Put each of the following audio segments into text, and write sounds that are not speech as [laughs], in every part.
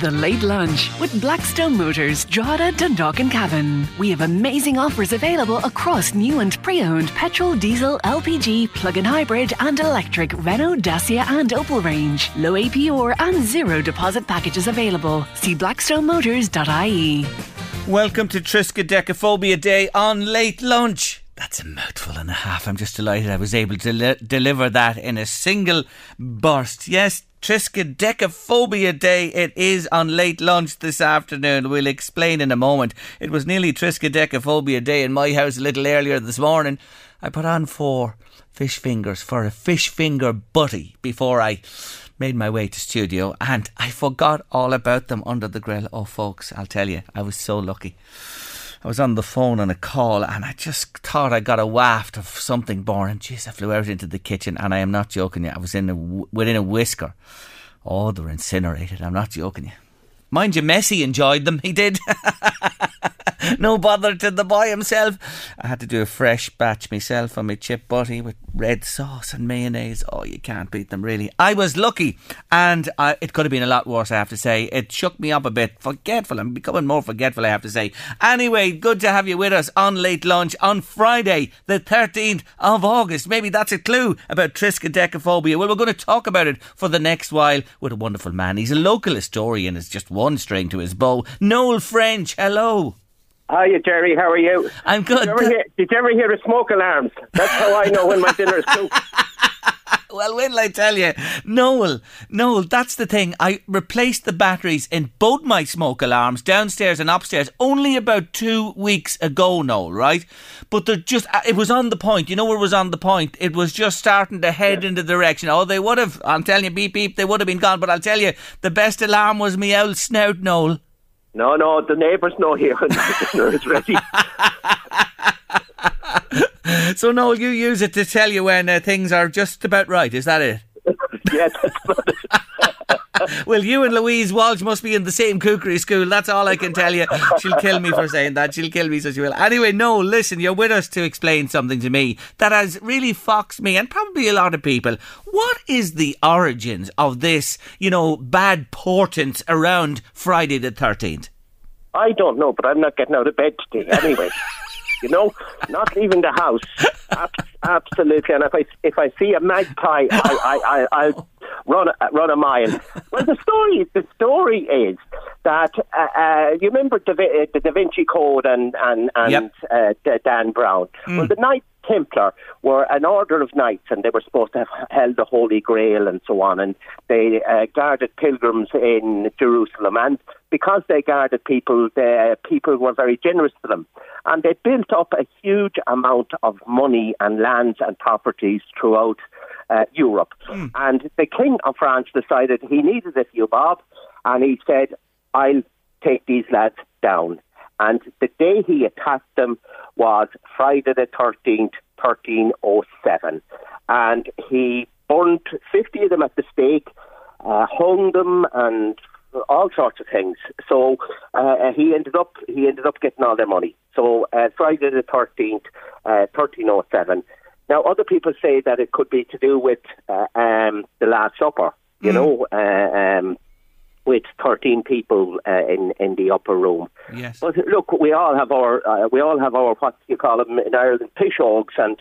The Late Lunch with Blackstone Motors, Drogheda, Dundalk and Cavan. We have amazing offers available across new and pre-owned petrol, diesel, LPG, plug-in hybrid and electric Renault, Dacia and Opel range. Low APR and zero deposit packages available. See blackstonemotors.ie. Welcome to Triskaidekaphobia Day on Late Lunch. That's a mouthful and a half. I'm just delighted I was able to li- deliver that in a single burst. Yes, Triskaidekaphobia Day. It is on late lunch this afternoon. We'll explain in a moment. It was nearly Triskaidekaphobia Day in my house a little earlier this morning. I put on four fish fingers for a fish finger butty before I made my way to studio and I forgot all about them under the grill. Oh, folks, I'll tell you, I was so lucky. I was on the phone on a call and I just thought I got a waft of something born. Jeez, I flew out into the kitchen and I am not joking you. I was in a, within a whisker. Oh, they're incinerated. I'm not joking you. Mind you, Messi enjoyed them. [laughs] He did. [laughs] [laughs] no bother to the boy himself. I had to do a fresh batch myself on my chip butty with red sauce and mayonnaise. Oh, you can't beat them, really. I was lucky, and uh, it could have been a lot worse, I have to say. It shook me up a bit. Forgetful. I'm becoming more forgetful, I have to say. Anyway, good to have you with us on Late Lunch on Friday, the 13th of August. Maybe that's a clue about triskaidekaphobia. Well, we're going to talk about it for the next while with a wonderful man. He's a local historian, it's just one string to his bow. Noel French, hello. Hiya, Jerry. How are you? I'm good. Did you, ever hear, did you ever hear the smoke alarms? That's how I know when my dinner is [laughs] cooked. well, when'll I tell you? Noel, Noel, that's the thing. I replaced the batteries in both my smoke alarms, downstairs and upstairs, only about two weeks ago, Noel, right? But they're just, uh, it was on the point. You know where it was on the point? It was just starting to head yeah. in the direction. Oh, they would have, I'm telling you, beep, beep, they would have been gone. But I'll tell you, the best alarm was me old snout, Noel. No, no, the neighbours know here [laughs] and the dinner is ready. [laughs] so, Noel, you use it to tell you when uh, things are just about right. Is that it? [laughs] yeah, that's about it. [laughs] well, you and Louise Walsh must be in the same cookery school. That's all I can tell you. She'll kill me for saying that. She'll kill me, so she will. Anyway, no, listen, you're with us to explain something to me that has really foxed me and probably a lot of people. What is the origins of this, you know, bad portent around Friday the 13th? I don't know, but I'm not getting out of bed today anyway. [laughs] you know, not leaving the house. absolutely. And if I if I see a magpie, I I, I will run a, run a mile. Well, the story the story is that uh, uh, you remember da, uh, the Da Vinci Code and and and yep. uh, Dan Brown. Mm. Well, the Knight Templar were an order of knights, and they were supposed to have held the Holy Grail and so on. And they uh, guarded pilgrims in Jerusalem, and because they guarded people, the people were very generous to them, and they built up a huge amount of money and lands and properties throughout uh, Europe. Mm. And the King of France decided he needed a few bob, and he said, "I'll take these lads down." And the day he attacked them was Friday the 13th, 1307. And he burned 50 of them at the stake, uh, hung them, and all sorts of things. So uh, he ended up he ended up getting all their money. So uh, Friday the 13th, uh, 1307. Now, other people say that it could be to do with uh, um, the Last Supper, you mm. know, uh, um, with 13 people uh, in in the upper room. Yes. But look, we all have our uh, we all have our what you call them in Ireland pishogues, and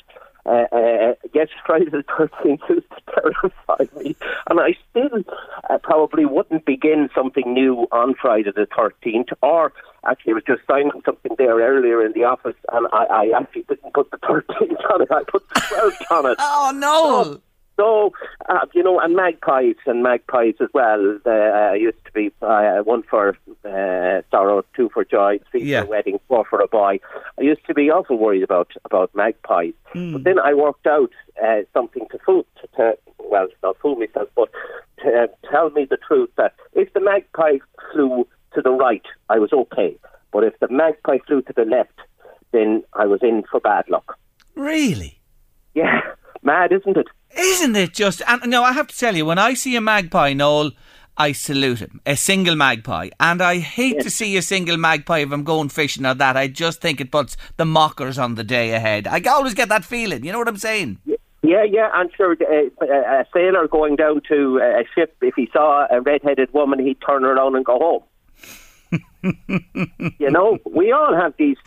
uh, uh, yes, [laughs] Friday the 13th used to terrify me. And I still uh, probably wouldn't begin something new on Friday the 13th. Or actually, I was just signing something there earlier in the office, and I, I actually didn't put the [laughs] 13th on it. I put the 12th on it. oh, no. So, so, uh, you know, and magpies and magpies as well. Uh, used to be uh, one for uh, sorrow, two for joy, three Yeah. for a wedding, four for a boy. I used to be awful worried about about magpies. But then I worked out uh, something to fool, to, to, well, not fool myself, but to uh, tell me the truth that if the magpie flew to the right, I was okay. But if the magpie flew to the left, then I was in for bad luck. Really? Yeah, mad, isn't it? Isn't it just? And no, I have to tell you, when I see a magpie, Noel, I salute him. A single magpie. And I hate to see a single magpie if I'm going fishing or that. I just think it puts the mockers on the day ahead. I always get that feeling. You know what I'm saying? Yeah, yeah, I'm sure uh, a sailor going down to a ship, if he saw a red-headed woman, he'd turn around and go home. [laughs] you know, we all have these.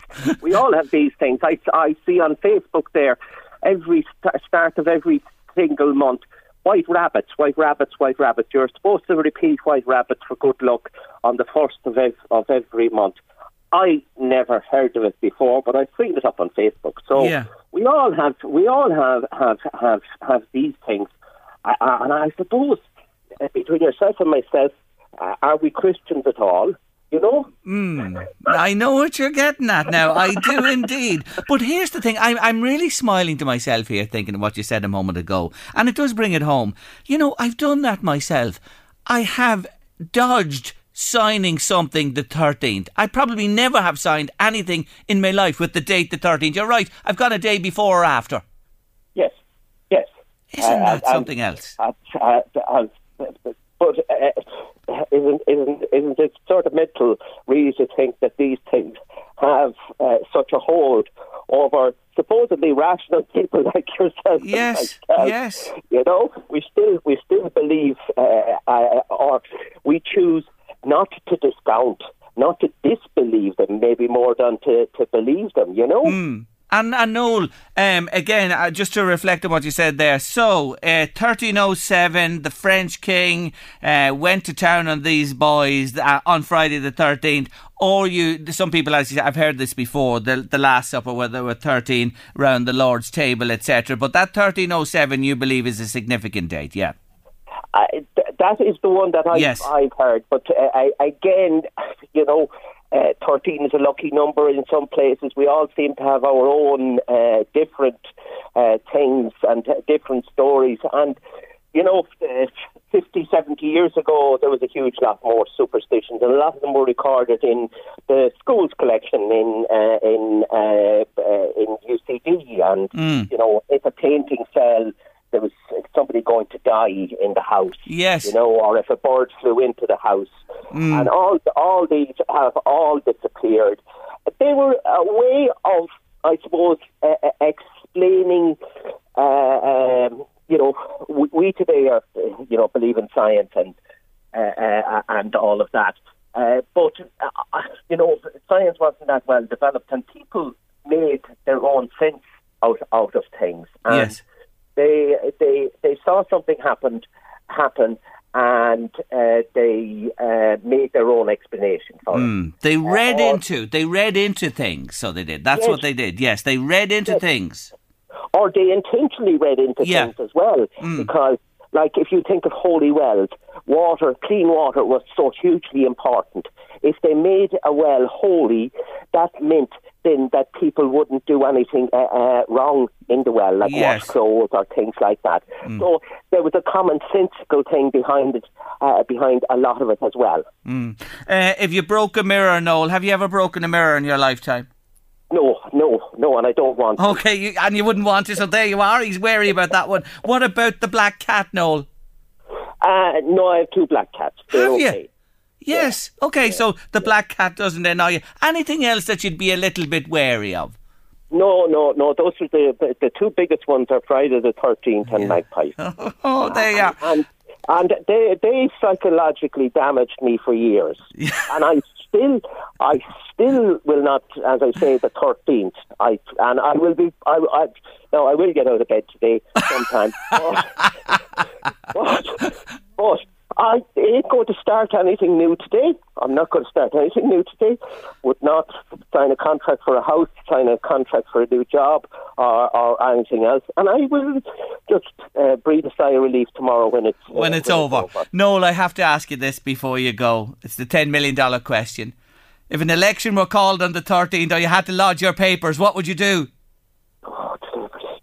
We all have these things. I, I see on Facebook there every start of every single month. White rabbits, white rabbits, white rabbits. You're supposed to repeat white rabbits for good luck on the first of, ev- of every month. I never heard of it before, but I've seen it up on Facebook. So Yeah. we all have, we all have have have have these things, and I suppose uh, between yourself and myself, uh, are we Christians at all? You know, I know what you're getting at now. I do [laughs] indeed. But here's the thing I'm, I'm really smiling to myself here, thinking of what you said a moment ago. And it does bring it home. You know, I've done that myself. I have dodged signing something the 13th. I probably never have signed anything in my life with the date the 13th. You're right. I've got a day before or after. yes, yes. Isn't Uh, that something else? Uh, uh, but uh, isn't, isn't, isn't it sort of mental, really, to think that these things have uh, such a hold over supposedly rational [laughs] people like yourself? and Yes, myself? yes. You know, we still we still believe, uh, uh, or we choose not to discount, not to disbelieve them, maybe more than to, to believe them. You know. Hmm. And, and Noel, um, again, uh, just to reflect on what you said there. So, uh, 1307, the French king uh, went to town on these boys uh, on Friday the 13th. Or you, some people, as you said, I've heard this before, the, the Last Supper where there were 13 round the Lord's table, etc. But that 1307 you believe is a significant date, yeah. I, th- that is the one that I've, Yes. I've heard. But uh, I, again, [sighs] you know, uh, 13 is a lucky number in some places. We all seem to have our own uh, different uh, things and uh, different stories. And, you know, uh, 50, 70 years ago, there was a huge lot more superstitions, and a lot of them were recorded in the schools collection in uh, in uh, uh, in UCD. And, you know, if a painting fell, there was somebody going to die in the house. Yes. You know, or if a bird flew into the house. And all all these have all disappeared. They were a way of, I suppose, uh, explaining. Uh, um, you know, we, we today are, you know, believe in science and uh, uh, and all of that. Uh, but uh, you know, science wasn't that well developed, and people made their own sense out out of things. And Yes. They they they saw something happened happen, and uh, they uh, made their own explanation for it. Mm. They read or- into, they read into things, so they did. That's Yes. what they did. Yes, they read into Yes. things. or they intentionally read into Yeah. things as well. Because, like, if you think of holy wells, water, clean water was so hugely important. If they made a well holy, that meant then that people wouldn't do anything uh, uh, wrong in the well, like Yes. wash clothes or things like that. So there was a commonsensical thing behind it, uh, behind a lot of it as well. Uh, if you broke a mirror, Noel, have you ever broken a mirror in your lifetime? No, no, no, and I don't want. to. Okay, you, and you wouldn't want to, so there you are. He's wary about that one. What about the black cat, Noel? Uh, no, I have two black cats. They're Have you? Yes. Okay, so the black cat doesn't annoy you. Anything else that you'd be a little bit wary of? No, no, no. Those are the the, the two biggest ones are Friday the Thirteenth and Magpie, [laughs] Oh, there you are. and and they they psychologically damaged me for years, [laughs] and I still, I still will not, as I say, the thirteenth. I and I will be. I, I no, I will get out of bed today sometime. [laughs] but, but, but I ain't going to start anything new today. I'm not going to start anything new today. Would not sign a contract for a house, sign a contract for a new job, or, or anything else. And I will just uh, breathe a sigh of relief tomorrow when it's uh, when it's over. Noel, I have to ask you this before you go. It's the ten million dollar question. If an election were called on the 13th, or you had to lodge your papers, what would you do? Oh,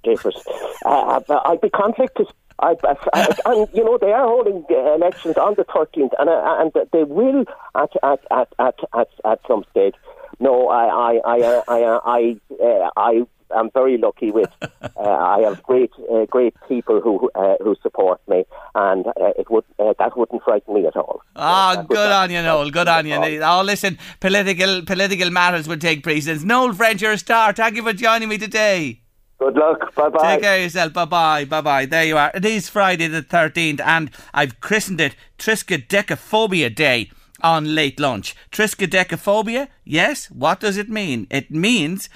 Davis. Uh, I'd be conflicted. I, I, and you know they are holding elections on the 13th, and uh, and they will at at at at at, at some stage. No, I I I I I, I, I am very lucky with. [laughs] Uh, I have great uh, great people who uh, who support me, and uh, it would uh, that wouldn't frighten me at all. Ah, good on you, Noel. Good on you. Oh, listen, political political matters would take precedence. Noel French, you're a star. Thank you for joining me today. Good luck. Bye bye. Take care of yourself. Bye bye. Bye bye. There you are. It is Friday the 13th, and I've christened it Triskaidekaphobia Day on late lunch. Triskaidekaphobia? Yes. What does it mean? It means.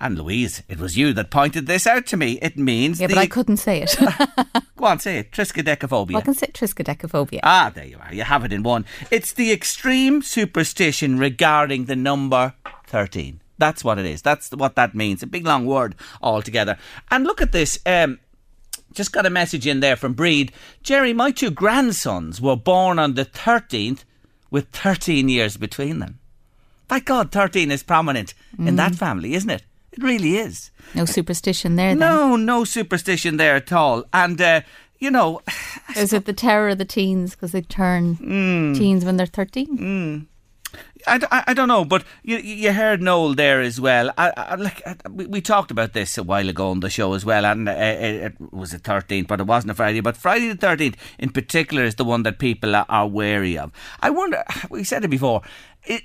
And Louise, it was you that pointed this out to me. It means. Yeah, the, but I couldn't say it. [laughs] Go on, say it. Triskaidekaphobia. Well, I can say triskaidekaphobia. Ah, there you are. You have it in one. It's the extreme superstition regarding the number 13. That's what it is. That's what that means. A big long word altogether. And look at this. Um, just got a message in there from Breed. Jerry, my two grandsons were born on the 13th with 13 years between them. By God, 13 is prominent mm. in that mm. family, isn't it? It really is. No superstition there, then. No, no superstition there at all. And, uh, you know. [sighs] Is it the terror of the teens because they turn mm. teens when they're 13? Mm. I, I, I, don't know, but you you heard Noel there as well. I, I like we, we talked about this a while ago on the show as well, and uh, it, it, was the thirteenth, but it wasn't a Friday. But Friday the thirteenth in particular is the one that people are, are wary of. I wonder. We said it before.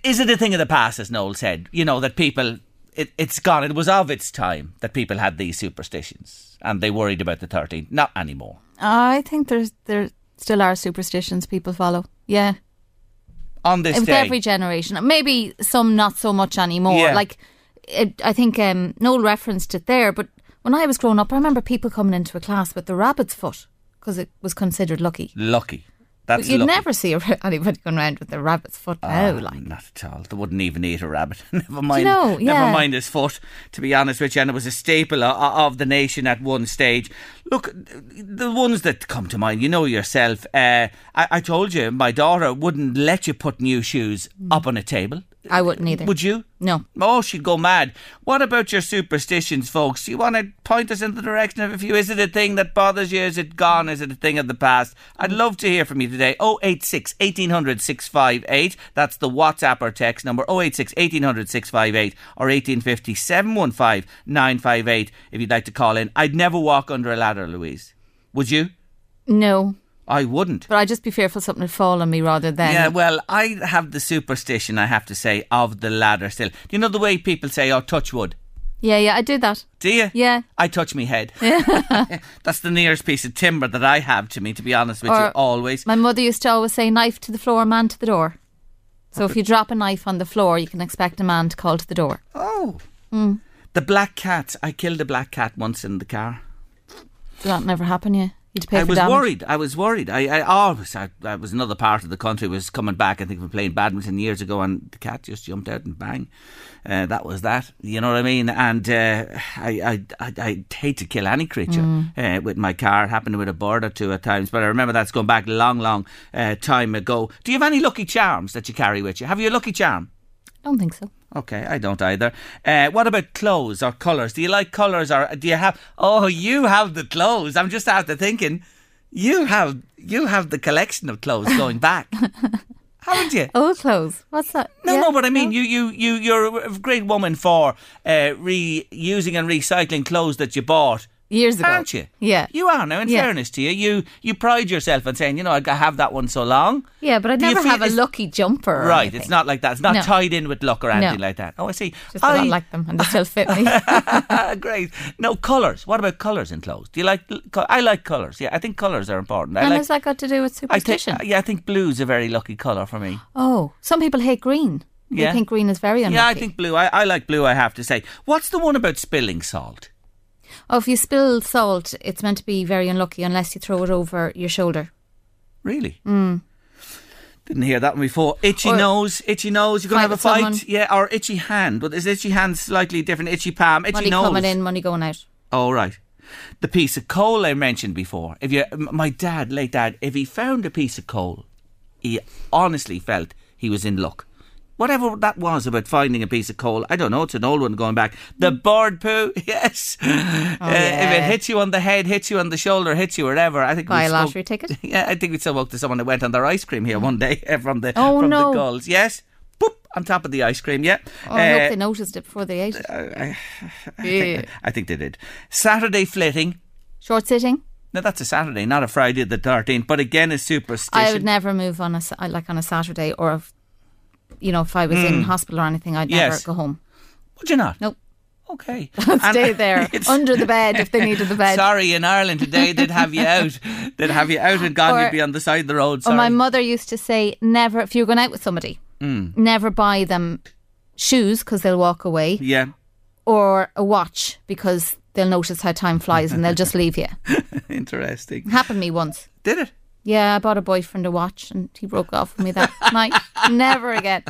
Is it a thing of the past, as Noel said? You know that people. It, it's gone. It was of its time that people had these superstitions, and they worried about the thirteenth. Not anymore. I think there's there still are superstitions people follow. Yeah on this with day. every generation. Maybe some not so much anymore. Yeah. Like it, I think um, Noel referenced it there, but when I was growing up, I remember people coming into a class with the rabbit's foot because it was considered lucky. Lucky. That's you'd never see anybody going around with a rabbit's foot now. Oh, like not at all. They wouldn't even eat a rabbit. [laughs] never mind. You know, yeah. Never mind his foot. To be honest with you, and it was a staple of, of, the nation at one stage. Look, the ones that come to mind, you know yourself. Uh, I, I, told you my daughter wouldn't let you put new shoes mm. up on a table. I wouldn't either. Would you? No. Oh, she'd go mad. What about your superstitions, folks? Do you want to point us in the direction of a few? Is it a thing that bothers you? Is it gone? Is it a thing of the past? I'd love to hear from you today. 086 1800 658. That's the WhatsApp or text number 086 1800 658 or 1850 715 958 if you'd like to call in. I'd never walk under a ladder, Louise. Would you? No. I wouldn't. But I'd just be fearful something would fall on me rather than. Yeah, well, I have the superstition, I have to say, of the ladder still. Do you know the way people say, oh, touch wood? Yeah, yeah, I do that. Do you? Yeah. I touch my head. Yeah. [laughs] That's the nearest piece of timber that I have to me, to be honest with or you, always. My mother used to always say, knife to the floor, man to the door. So if you drop a knife on the floor, you can expect a man to call to the door. Oh. Mm. The black cat. I killed a black cat once in the car. Did that never happen, yeah? I was damage. worried. I was worried. I, I always, I, I, was another part of the country. Was coming back. I think from playing badminton years ago, and the cat just jumped out and bang. Uh, that was that. You know what I mean? And uh, I, I, I, I hate to kill any creature mm. uh, with my car. It happened with a bird or two at times, but I remember that's going back a long, long uh, time ago. Do you have any lucky charms that you carry with you? Have you a lucky charm? I don't think so. Okay, I don't either. Uh, what about clothes or colours? Do you like colours or do you have? Oh, you have the clothes. I'm just after thinking, you have you have the collection of clothes going [laughs] back. Haven't you? Old clothes. What's that? No, yeah, no, but I mean, no. you, you, you, you're a great woman for uh, reusing and recycling clothes that you bought years ago, aren't you? Yeah, you are now. In yeah. fairness to you, you you pride yourself on saying, you know, I have that one so long. Yeah, but I never have a lucky jumper. Right, anything. it's not like that. It's not no. tied in with luck or anything no. like that. Oh, I see. Just I like them, and they still fit me. [laughs] Great. No colours. What about colours in clothes? Do you like? I like colours. Yeah, I think colours are important. I and like, has that got to do with superstition? I think, uh, yeah, I think blue's a very lucky colour for me. Oh, some people hate green. They Yeah. think green is very unlucky. Yeah, I think blue. I, I like blue, I have to say. What's the one about spilling salt? Oh, if you spill salt, it's meant to be very unlucky unless you throw it over your shoulder. Really? Mm. Didn't hear that one before. Itchy. Or- nose, itchy nose. You're going to have a Fight someone. Yeah, or itchy hand. But is itchy hand slightly different? Itchy palm, itchy money nose. coming in, money going out. Oh, right. The piece of coal I mentioned before. If you, my dad, late dad, if he found a piece of coal, he honestly felt he was in luck. Whatever that was about finding a piece of coal, I don't know. It's an old one going back. The bird poo, [laughs] yes. Uh, If it Oh, hits you on the head, hits you on the shoulder, hits you wherever, I think Buy a spoke- lottery ticket? [laughs] Yeah, I think we still spoke to someone that went on their ice cream here one day uh, [laughs] from the Oh, from no. the gulls. Yes, boop on top of the ice cream. Yeah. Oh, I hope Uh, they noticed it before they ate it. I Yeah. think, I think they did. Saturday flitting. Short sitting. Now that's a Saturday, not a Friday the thirteenth. But again, is superstition. I would never move on a like on a Saturday or if you know if I was in hospital or anything, I'd never Hmm. Yes. go home. Would you not? Nope. Okay. [laughs] Stay there [laughs] under the bed if they needed the bed. Sorry, in Ireland today they'd have you out. They'd have you out and gone. Or- You'd be on the side of the road. Or my mother used to say, never if you're going out with somebody, Hmm. never buy them shoes because they'll walk away, yeah. or a watch because they'll notice how time flies and they'll just [laughs] leave you. Interesting. Happened to me once. Did it? Yeah, I bought a boyfriend a watch and he broke off with me that [laughs] night. Never again.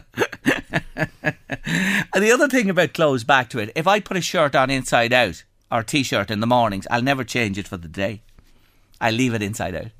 And the other thing about clothes, back to it, if I put a shirt on inside out or t-shirt in the mornings, I'll never change it for the day. I leave it inside out.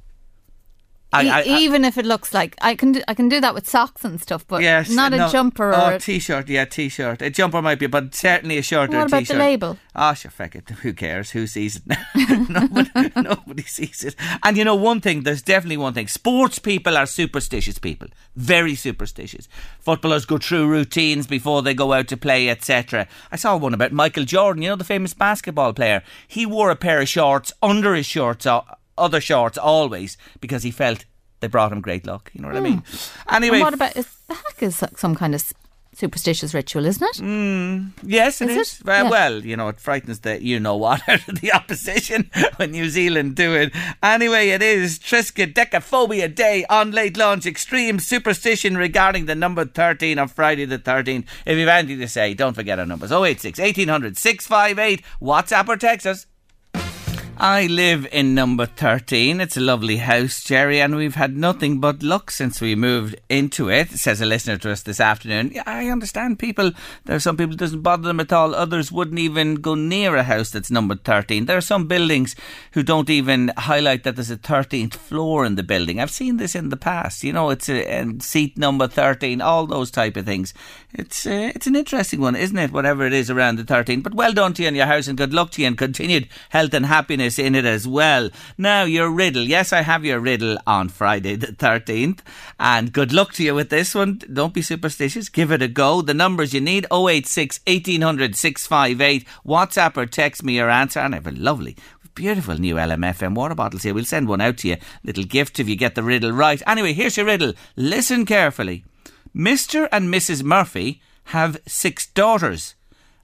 I, E- I- I- even if it looks like I can do, I can do that with socks and stuff, but Yes, not no. a jumper Oh, or a t-shirt, yeah, t-shirt. A jumper might be, but certainly a shirt or What a about the t-shirt. label? Oh, sure, feck it. [laughs] Who cares? Who sees it? [laughs] nobody, [laughs] nobody sees it. And you know, one thing, there's definitely one thing. Sports people are superstitious people. Very superstitious. Footballers go through routines before they go out to play, etc. I saw one about Michael Jordan, you know, the famous basketball player. He wore a pair of shorts under his shorts, uh, other shorts always, because he felt they brought him great luck. You know what I mean? Anyway, Hmm. And what about is the haka is some kind of superstitious ritual, isn't it? Yes, it Is is. it? Well, Yeah. well, you know, it frightens the you know what [laughs] out of the opposition [laughs] when New Zealand do it. Anyway, it is Triskaidekaphobia Day on late lunch. Extreme superstition regarding the number 13 on Friday the 13th. If you've anything to say, don't forget our numbers 086 1800 658. WhatsApp or text us. I live in number 13. It's a lovely house, Jerry, and we've had nothing but luck since we moved into it, says a listener to us this afternoon. Yeah, I understand people, there are some people it doesn't bother them at all. Others wouldn't even go near a house that's number 13. There are some buildings who don't even highlight that there's a 13th floor in the building. I've seen this in the past. You know, it's a, and seat number 13, all those type of things. It's uh, it's an interesting one, isn't it? Whatever it is around the 13. But well done to you in your house and good luck to you and continued health and happiness in it as well. Now, your riddle. Yes, I have your riddle on Friday the 13th. And good luck to you with this one. Don't be superstitious. Give it a go. The numbers you need 086 1800 658. WhatsApp or text me your answer. And have a lovely Beautiful new LMFM water bottles here. We'll send one out to you. Little gift if you get the riddle right. Anyway, here's your riddle. Listen carefully. Mr. and Mrs. Murphy have six daughters,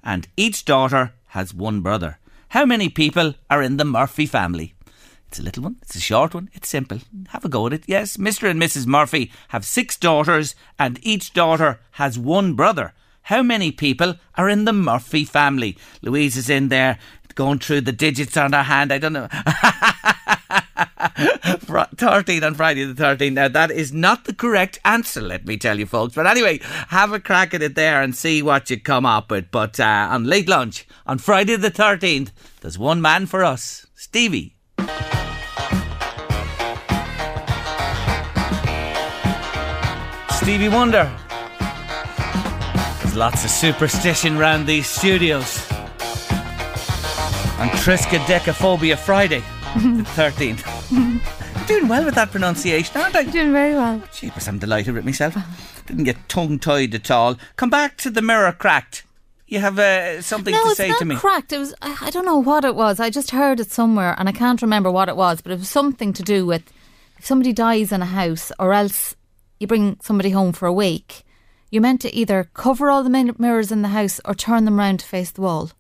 and each daughter has one brother. How many people are in the Murphy family? It's a little one, it's a short one, it's simple. Have a go at it. Yes, Mr. and Mrs. Murphy have six daughters, and each daughter has one brother. How many people are in the Murphy family? Louise is in there going through the digits on her hand. I don't know. [laughs] Fri- 13 on Friday the 13th. Now, that is not the correct answer, let me tell you, folks. But anyway, have a crack at it there and see what you come up with. But uh, on late lunch, on Friday the 13th, there's one man for us Stevie. Stevie Wonder. There's lots of superstition around these studios. On Triskaidekaphobia Friday, the [laughs] 13th. Doing well with that pronunciation, aren't I? Doing very well. Jeepers, I'm delighted with myself. Didn't get tongue tied at all. Come back to the mirror cracked. You have uh, something No, to say not to me. No, it's cracked. It was I I don't know what it was. I just heard it somewhere and I can't remember what it was, but it was something to do with if somebody dies in a house or else you bring somebody home for a week, you're meant to either cover all the mirrors in the house or turn them round to face the wall.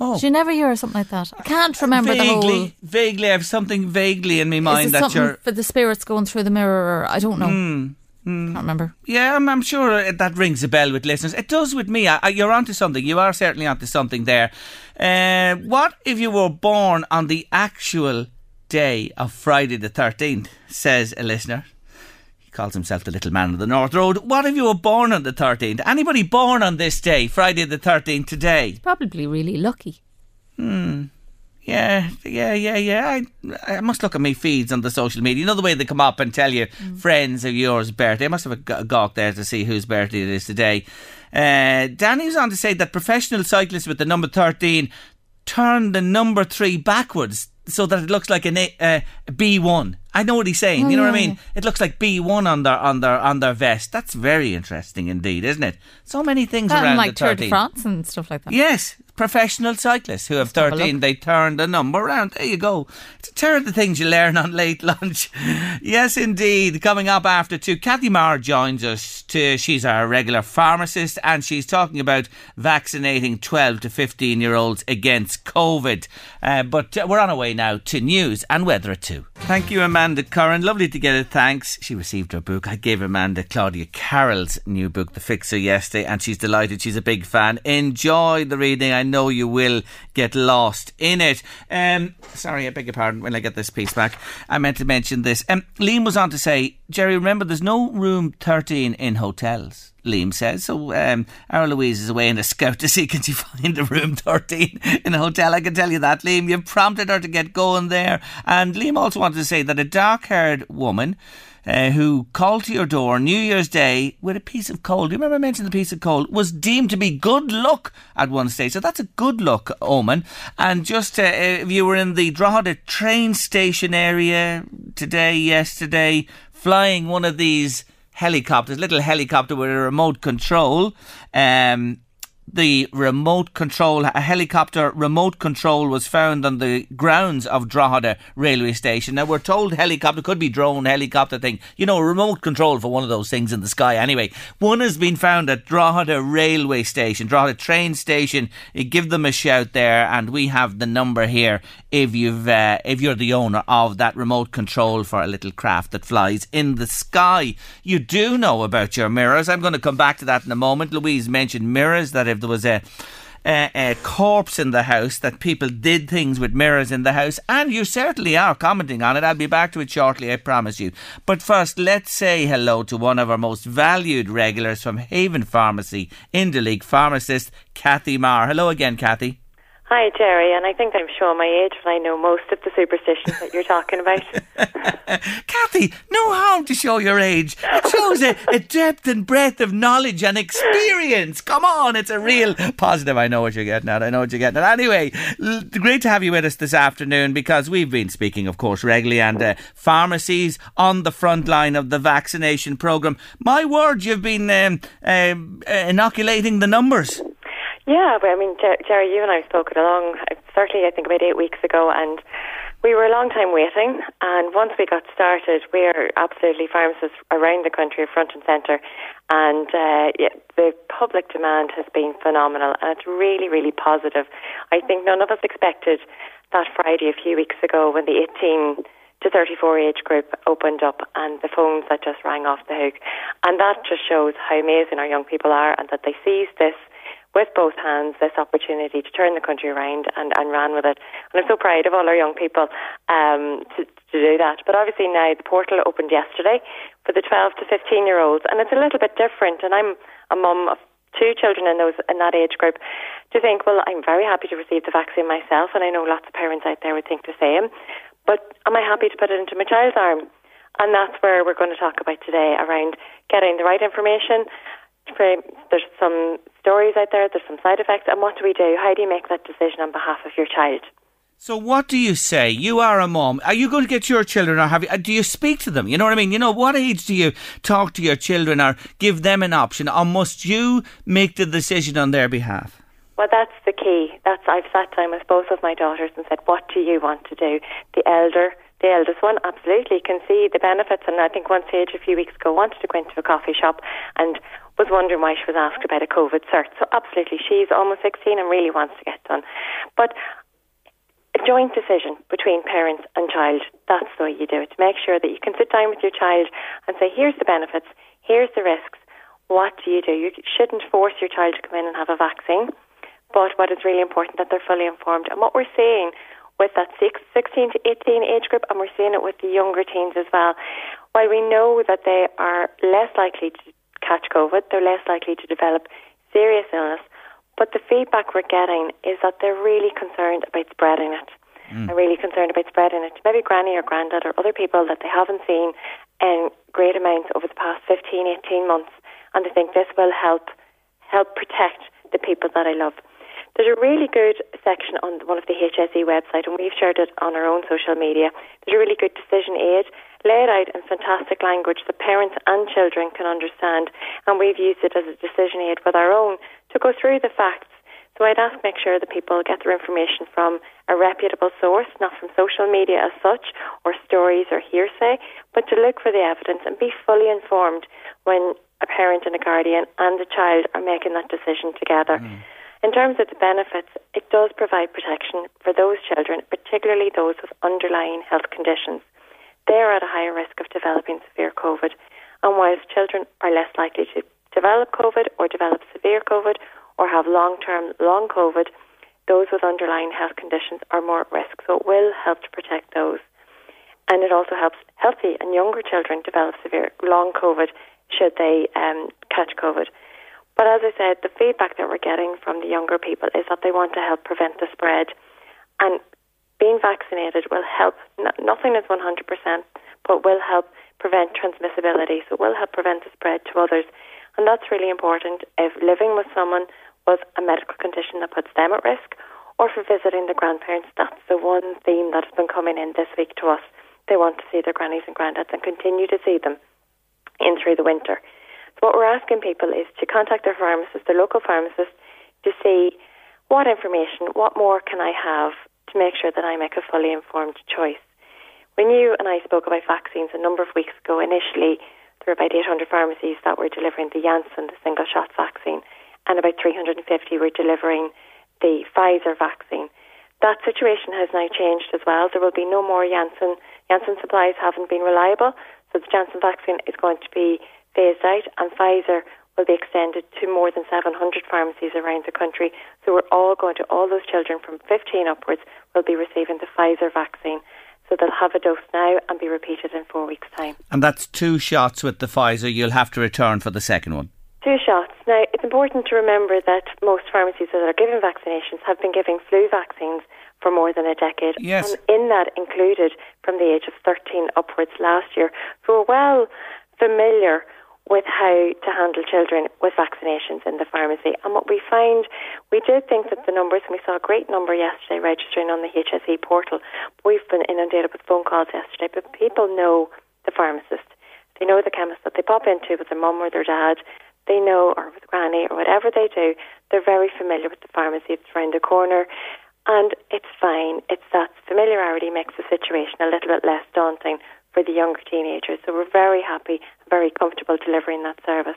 Oh. Did you never hear something like that? I can't remember the whole. vaguely, vaguely, I have something vaguely in my mind that you're. for the spirits going through the mirror? Or I don't know. Hmm. Mm. Can't remember. Yeah, I'm, I'm, sure that rings a bell with listeners. It does with me. I, you're onto something. You are certainly onto something there. Uh, what if you were born on the actual day of Friday the 13th? Says a listener calls himself the little man of the North Road. What if you were born on the 13th? Anybody born on this day, Friday the 13th, today? Probably really lucky. Hmm. Yeah, yeah, yeah, yeah. I, I must look at my feeds on the social media. You know the way they come up and tell you mm. friends of yours' birthday. I must have a gawk there to see whose birthday it is today. Uh, Danny's on to say that professional cyclists with the number 13 turn the number 3 backwards so that it looks like an a, uh, B1. I know what he's saying. You know what I mean? Yeah. It looks like B1 on their on their on their vest. That's very interesting indeed, isn't it? So many things that around like the 13. Tour de France and stuff like that. Yes, professional cyclists who have 13, they turn the number around. There you go. It's a turn the things you learn on late [laughs] lunch. yes, indeed. Coming up after two, Kathy Marr joins us. To, she's our regular pharmacist and she's talking about vaccinating 12 to 15 year olds against COVID. Uh, but uh, we're on our way now to news and weather at two. Thank you, Amanda Curran. Lovely to get it. Thanks. She received her book. I gave Amanda Claudia Carroll's new book, The Fixer, yesterday, and she's delighted. She's a big fan. Enjoy the reading. I know you will get lost in it. Um, sorry, I beg your pardon when I get this piece back. I meant to mention this. Um, Liam was on to say, Jerry, remember there's no room 13 in hotels. Liam says. So um, our Louise is away in a scout to see can she find a room 13 in a hotel. I can tell you that, Liam. You've prompted her to get going there. And Liam also wanted to say that a dark haired woman uh, who called to your door New Year's Day with a piece of coal. Do you remember I mentioned the piece of coal? Was deemed to be good luck at one stage. So that's a good luck omen. And just uh, if you were in the Drogheda train station area today, yesterday, flying one of these helicopters, little helicopter with a remote control, um, the remote control, a helicopter remote control was found on the grounds of Drogheda railway station. Now we're told helicopter could be drone helicopter thing, you know, remote control for one of those things in the sky. Anyway, one has been found at Drogheda railway station, Drogheda train station. Give them a shout there, and we have the number here if you've uh, if you're the owner of that remote control for a little craft that flies in the sky. You do know about your mirrors. I'm going to come back to that in a moment. Louise mentioned mirrors that if there was a a, a, corpse in the house, that people did things with mirrors in the house, and you certainly are commenting on it. I'll be back to it shortly, I promise you. But first, let's say hello to one of our most valued regulars from Haven Pharmacy, in Duleek pharmacist, Kathy Marr. Hello again, Kathy. Hi, Jerry, and I think I'm showing my age when I know most of the superstitions that you're talking about. [laughs] Kathy, no harm to show your age. It shows a, a, depth and breadth of knowledge and experience. Come on, it's a real positive. I know what you're getting at. I know what you're getting at. Anyway, l- great to have you with us this afternoon because we've been speaking, of course, regularly, and uh, pharmacies on the front line of the vaccination programme. My word, you've been um, uh, inoculating the numbers. Yeah, but I mean, Jerry, you and I spoke it along, certainly I think about eight weeks ago, and we were a long time waiting. And once we got started, we are absolutely pharmacists around the country, front and centre. And uh, yeah, the public demand has been phenomenal, and it's really, really positive. I think none of us expected that Friday a few weeks ago when the 18 to 34 age group opened up and the phones that just rang off the hook. And that just shows how amazing our young people are and that they seize this with both hands this opportunity to turn the country around and, and ran with it. And I'm so proud of all our young people um, to, to do that. But obviously now the portal opened yesterday for the 12 to 15 year olds, and it's a little bit different. And I'm a mum of two children in those in that age group to think, well, I'm very happy to receive the vaccine myself, and I know lots of parents out there would think the same. But am I happy to put it into my child's arm? And that's where we're going to talk about today around getting the right information there's some stories out there, there's some side effects, and what do we do? How do you make that decision on behalf of your child? So what do you say? You are a mom. Are you going to get your children, or have you? Uh, do you speak to them? You know what I mean. You know what age do you talk to your children, or give them an option, or must you make the decision on their behalf? Well, that's the key. That's I've sat down with both of my daughters and said, "What do you want to do?" The elder the eldest one absolutely can see the benefits and I think one stage a few weeks ago wanted to go into a coffee shop and was wondering why she was asked about a COVID cert. So absolutely, she's almost 16 and really wants to get done. But a joint decision between parents and child, that's the way you do it. To make sure that you can sit down with your child and say, here's the benefits, here's the risks. What do you do? You shouldn't force your child to come in and have a vaccine, but what is really important that they're fully informed. And what we're seeing with that 16 to 18 age group, and we're seeing it with the younger teens as well. While we know that they are less likely to catch COVID, they're less likely to develop serious illness, but the feedback we're getting is that they're really concerned about spreading it. Mm. Are really concerned about spreading it to maybe granny or granddad or other people that they haven't seen in great amounts over the past 15, 18 months, and they think this will help help protect the people that I love. There's a really good section on one of the HSE website, and we've shared it on our own social media. There's a really good decision aid laid out in fantastic language that parents and children can understand, and we've used it as a decision aid with our own to go through the facts. So I'd ask make sure that people get their information from a reputable source, not from social media as such, or stories or hearsay, but to look for the evidence and be fully informed when a parent and a guardian and a child are making that decision together. Mm. In terms of the benefits, it does provide protection for those children, particularly those with underlying health conditions. They are at a higher risk of developing severe COVID, and whilst children are less likely to develop COVID or develop severe COVID or have long term long COVID, those with underlying health conditions are more at risk. So it will help to protect those. And it also helps healthy and younger children develop severe long COVID should they um, catch COVID. But as I said, the feedback that we're getting from the younger people is that they want to help prevent the spread. And being vaccinated will help. nothing is 100%, but will help prevent transmissibility. So it will help prevent the spread to others. And that's really important if living with someone with a medical condition that puts them at risk or for visiting the grandparents. That's the one theme that has been coming in this week to us. They want to see their grannies and granddads and continue to see them in through the winter. So what we're asking people is to contact their pharmacist, their local pharmacist, to see what information, what more can I have to make sure that I make a fully informed choice. When you and I spoke about vaccines a number of weeks ago, initially there were about 800 pharmacies that were delivering the Janssen, the single shot vaccine, and about 350 were delivering the Pfizer vaccine. That situation has now changed as well. There will be no more Janssen. Janssen supplies haven't been reliable, so the Janssen vaccine is going to be phased out, and Pfizer will be extended to more than 700 pharmacies around the country. So we're all going to, all those children from 15 upwards will be receiving the Pfizer vaccine. So they'll have a dose now and be repeated in four weeks' time. And that's two shots with the Pfizer. You'll have to return for the second one. Two shots. Now, it's important to remember that most pharmacies that are giving vaccinations have been giving flu vaccines for more than a decade. Yes. And in that included from the age of 13 upwards last year. So we're well familiar with how to handle children with vaccinations in the pharmacy. And what we find, we did think that the numbers, and we saw a great number yesterday registering on the HSE portal. We've been inundated with phone calls yesterday, but people know the pharmacist. They know the chemist that they pop into with their mum or their dad. They know, or with granny, or whatever they do. They're very familiar with the pharmacy. It's around the corner. And it's fine. It's that familiarity makes the situation a little bit less daunting for the younger teenagers. So we're very happy, very comfortable delivering that service.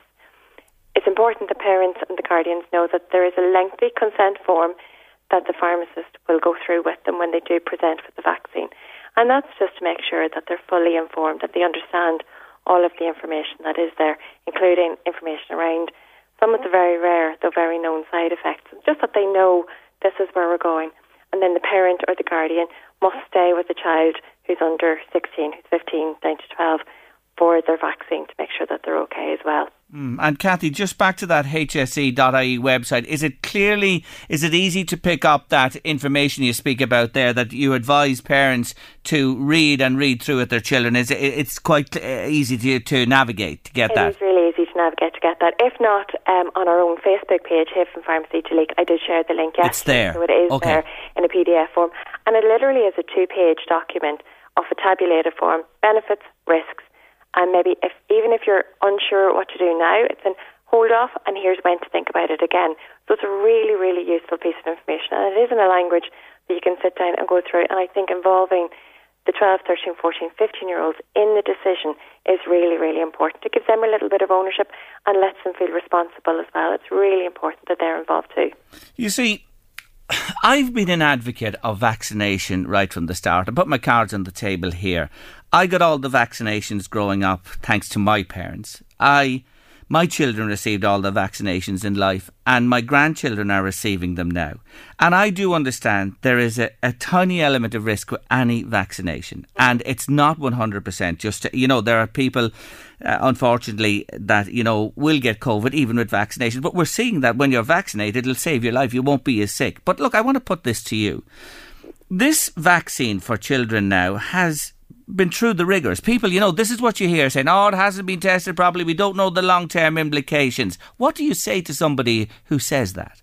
It's important the parents and the guardians know that there is a lengthy consent form that the pharmacist will go through with them when they do present for the vaccine. And that's just to make sure that they're fully informed, that they understand all of the information that is there, including information around some of the very rare, though very known side effects, just that they know this is where we're going. And then the parent or the guardian must stay with the child who's under 16, who's 15, down to 12 for their vaccine to make sure that they're okay as well. Mm. And Kathy, just back to that hse.ie website, is it clearly, is it easy to pick up that information you speak about there that you advise parents to read and read through with their children? Is it, it's quite uh, easy to, to navigate to get it that? It is really easy to navigate to get that. If not, um, on our own Facebook page, Haven Pharmacy Duleek, I did share the link yesterday. It's there. So it is okay. there in a PDF form. And it literally is a two page document of a tabulated form, benefits, risks, and maybe if even if you're unsure what to do now, it's an hold off and here's when to think about it again. So it's a really, really useful piece of information and it is in a language that you can sit down and go through and I think involving the 12, 13, 14, 15 year olds in the decision is really, really important. It gives them a little bit of ownership and lets them feel responsible as well. It's really important that they're involved too. You see, I've been an advocate of vaccination right from the start. I put my cards on the table here. I got all the vaccinations growing up thanks to my parents. I my children received all the vaccinations in life, and my grandchildren are receiving them now. And I do understand there is a, a tiny element of risk with any vaccination, and it's not 100%. Just, to, you know, there are people, uh, unfortunately, that, you know, will get COVID even with vaccination. But we're seeing that when you're vaccinated, it'll save your life. You won't be as sick. But look, I want to put this to you. This vaccine for children now has been through the rigours. People, you know, this is what you hear saying, oh, it hasn't been tested properly, we don't know the long term implications. What do you say to somebody who says that?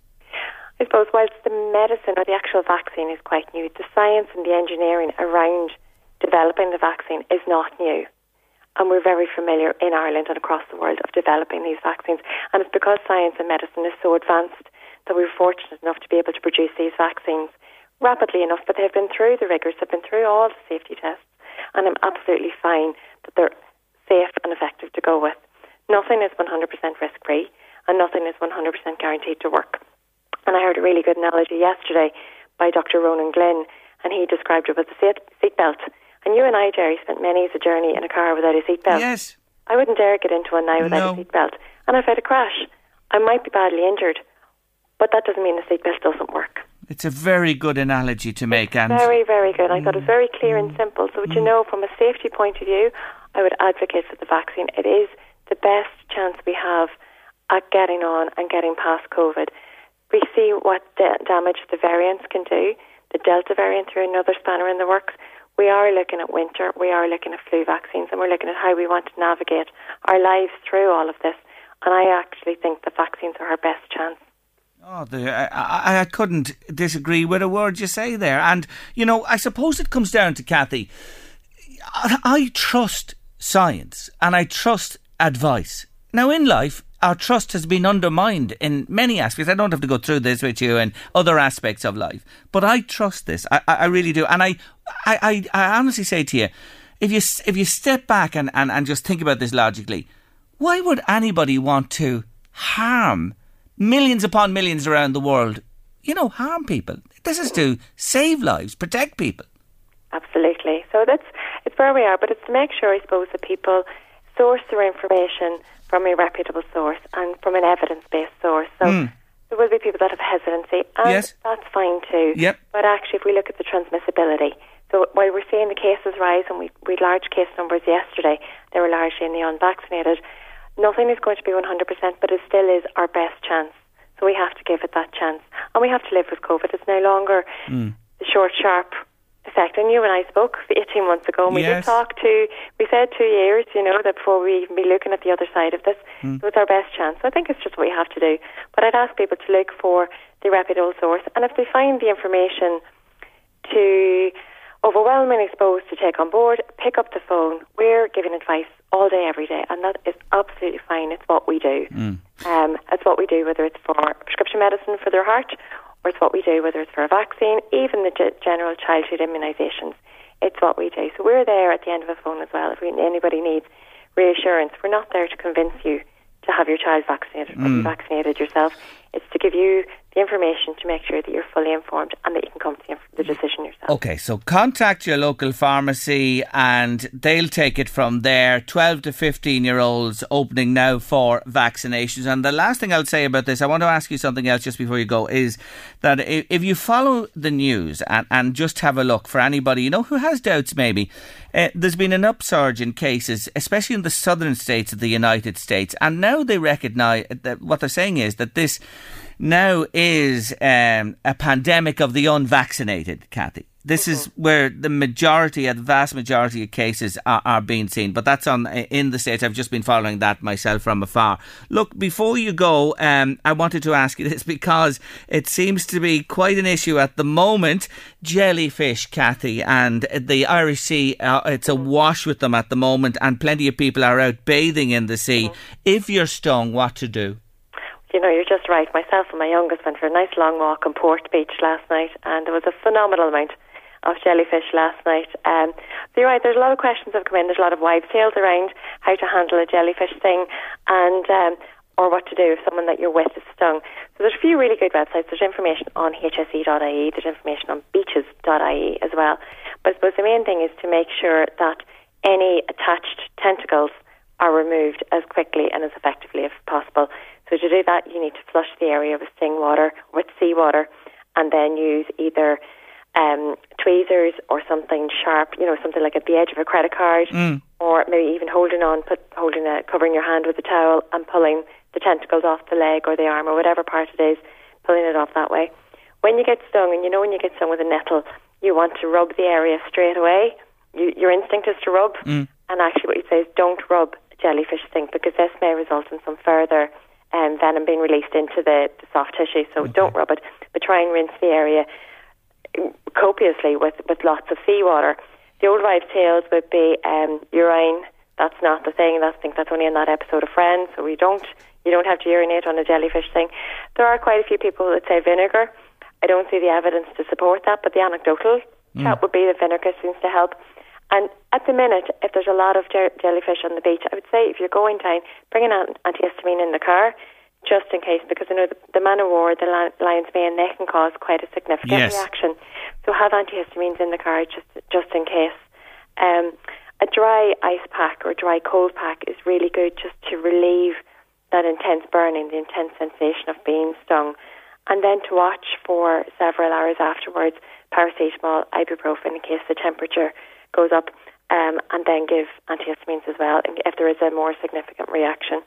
I suppose whilst the medicine or the actual vaccine is quite new, the science and the engineering around developing the vaccine is not new. And we're very familiar in Ireland and across the world of developing these vaccines. And it's because science and medicine is so advanced that we're fortunate enough to be able to produce these vaccines rapidly enough. But they've been through the rigours, they've been through all the safety tests and I'm absolutely fine that they're safe and effective to go with. Nothing is 100% risk free, and nothing is 100% guaranteed to work. And I heard a really good analogy yesterday by Dr. Ronan Glynn, and he described it as a seat, seat belt. And you and I, Jerry, spent many a journey in a car without a seat belt. Yes. I wouldn't dare get into one now without no. a seat belt. And if I had a crash, I might be badly injured, but that doesn't mean the seat belt doesn't work. It's a very good analogy to make, and very, very good. I thought it was very clear and simple. So, mm. you know, from a safety point of view, I would advocate for the vaccine. It is the best chance we have at getting on and getting past COVID. We see what the damage the variants can do. The Delta variant through another spanner in the works. We are looking at winter. We are looking at flu vaccines, and we're looking at how we want to navigate our lives through all of this. And I actually think the vaccines are our best chance. Oh, the, I, I couldn't disagree with a word you say there. And, you know, I suppose it comes down to Kathy. I, I trust science and I trust advice. Now, in life, our trust has been undermined in many aspects. I don't have to go through this with you and other aspects of life, but I trust this. I, I really do. And I, I, I honestly say to you, if you, if you step back and, and, and just think about this logically, why would anybody want to harm millions upon millions around the world, you know, harm people. This is to save lives, protect people. Absolutely. So that's it's where we are, but it's to make sure, I suppose, that people source their information from a reputable source and from an evidence-based source. So. Mm. There will be people that have hesitancy, and yes. that's fine too. Yep. But actually, if we look at the transmissibility, so while we're seeing the cases rise, and we, we had large case numbers yesterday, they were largely in the unvaccinated, nothing is going to be 100%, but it still is our best chance. So we have to give it that chance. And we have to live with COVID. It's no longer mm. the short, sharp effect. And you and I spoke 18 months ago, and we yes. did talk to, we said two years, you know, that before we even be looking at the other side of this. Mm. So it's our best chance. So I think it's just what we have to do. But I'd ask people to look for the reputable source. And if they find the information to overwhelmingly exposed to take on board, pick up the phone. We're giving advice all day, every day, and that is absolutely fine. It's what we do. Mm. Um, it's what we do, whether it's for prescription medicine for their heart, or it's what we do, whether it's for a vaccine, even the g- general childhood immunisations. It's what we do. So we're there at the end of a phone as well. If we, anybody needs reassurance, we're not there to convince you to have your child vaccinated mm. or vaccinated yourself. It's to give you the information to make sure that you're fully informed and that you can come to the decision yourself. Okay, so contact your local pharmacy and they'll take it from there. 12 to 15 year olds opening now for vaccinations. And the last thing I'll say about this, I want to ask you something else just before you go, is that if you follow the news and, and just have a look for anybody, you know, who has doubts maybe, uh, there's been an upsurge in cases, especially in the southern states of the United States. And now they recognise that what they're saying is that this now is um, a pandemic of the unvaccinated, Kathy. This is where the majority, a vast majority of cases are, are, being seen. But that's on in the states. I've just been following that myself from afar. Look, before you go, um, I wanted to ask you this [laughs] because it seems to be quite an issue at the moment. Jellyfish, Kathy, and the Irish Sea. Uh, it's a wash with them at the moment, and plenty of people are out bathing in the sea. If you're stung, what to do? You know, you're just right. Myself and my youngest went for a nice long walk on Port Beach last night, and there was a phenomenal amount of jellyfish last night. Um, so you're right, there's a lot of questions have come in. There's a lot of wives' tales around how to handle a jellyfish thing and um, or what to do if someone that you're with is stung. So there's a few really good websites. There's information on hse.ie, there's information on beaches.ie as well. But I suppose the main thing is to make sure that any attached tentacles are removed as quickly and as effectively as possible. So to do that, you need to flush the area with sting water, with seawater, and then use either um, tweezers or something sharp, you know, something like at the edge of a credit card, mm. or maybe even holding on, put holding a, covering your hand with a towel and pulling the tentacles off the leg or the arm or whatever part it is, pulling it off that way. When you get stung, and you know when you get stung with a nettle, you want to rub the area straight away. You, your instinct is to rub, mm. and actually what you say is don't rub jellyfish sting because this may result in some further um, venom being released into the, the soft tissue. So okay. don't rub it, but try and rinse the area copiously with, with lots of seawater. The old wives' tales would be um, urine. That's not the thing. That's, I think that's only in that episode of Friends. So we don't you don't have to urinate on a jellyfish thing. There are quite a few people that say vinegar. I don't see the evidence to support that, but the anecdotal mm. chat would be that vinegar seems to help. And at the minute, if there's a lot of je- jellyfish on the beach, I would say if you're going down, bring an antihistamine in the car just in case, because I know the, the man of war, the lion's mane, they can cause quite a significant yes. reaction. So have antihistamines in the car just just in case. Um, a dry ice pack or dry cold pack is really good just to relieve that intense burning, the intense sensation of being stung, and then to watch for several hours afterwards paracetamol, ibuprofen in case the temperature goes up, um, and then give antihistamines as well if there is a more significant reaction.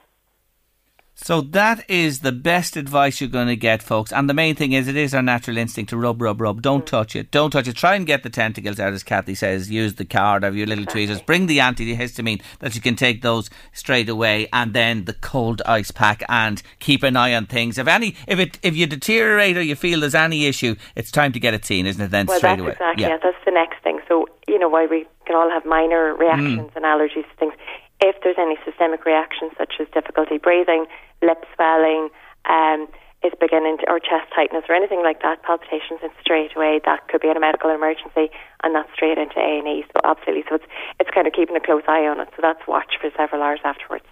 So that is the best advice you're going to get, folks. And the main thing is, it is our natural instinct to rub, rub, rub. Don't mm. touch it. Don't touch it. Try and get the tentacles out, as Kathy says. Use the card of your little tweezers. Bring the antihistamine that you can take those straight away, and then the cold ice pack. And keep an eye on things. If any, if it, if you deteriorate or you feel there's any issue, it's time to get it seen, isn't it? Then well, straight that's away. Exactly. Yeah. yeah, that's the next thing. So you know why we can all have minor reactions mm. and allergies to things. If there's any systemic reactions such as difficulty breathing lip swelling, um, is beginning to, or chest tightness or anything like that, palpitations, and straight away that could be in a medical emergency, and that's straight into A and E. So absolutely, so it's it's kind of keeping a close eye on it. So that's watch for several hours afterwards.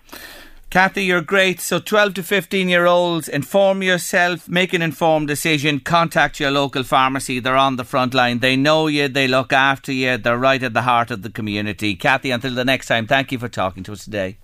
Kathy, you're great. So 12 to 15 year olds, inform yourself, make an informed decision, contact your local pharmacy. They're on the front line. They know you, they look after you, they're right at the heart of the community. Kathy, until the next time, thank you for talking to us today.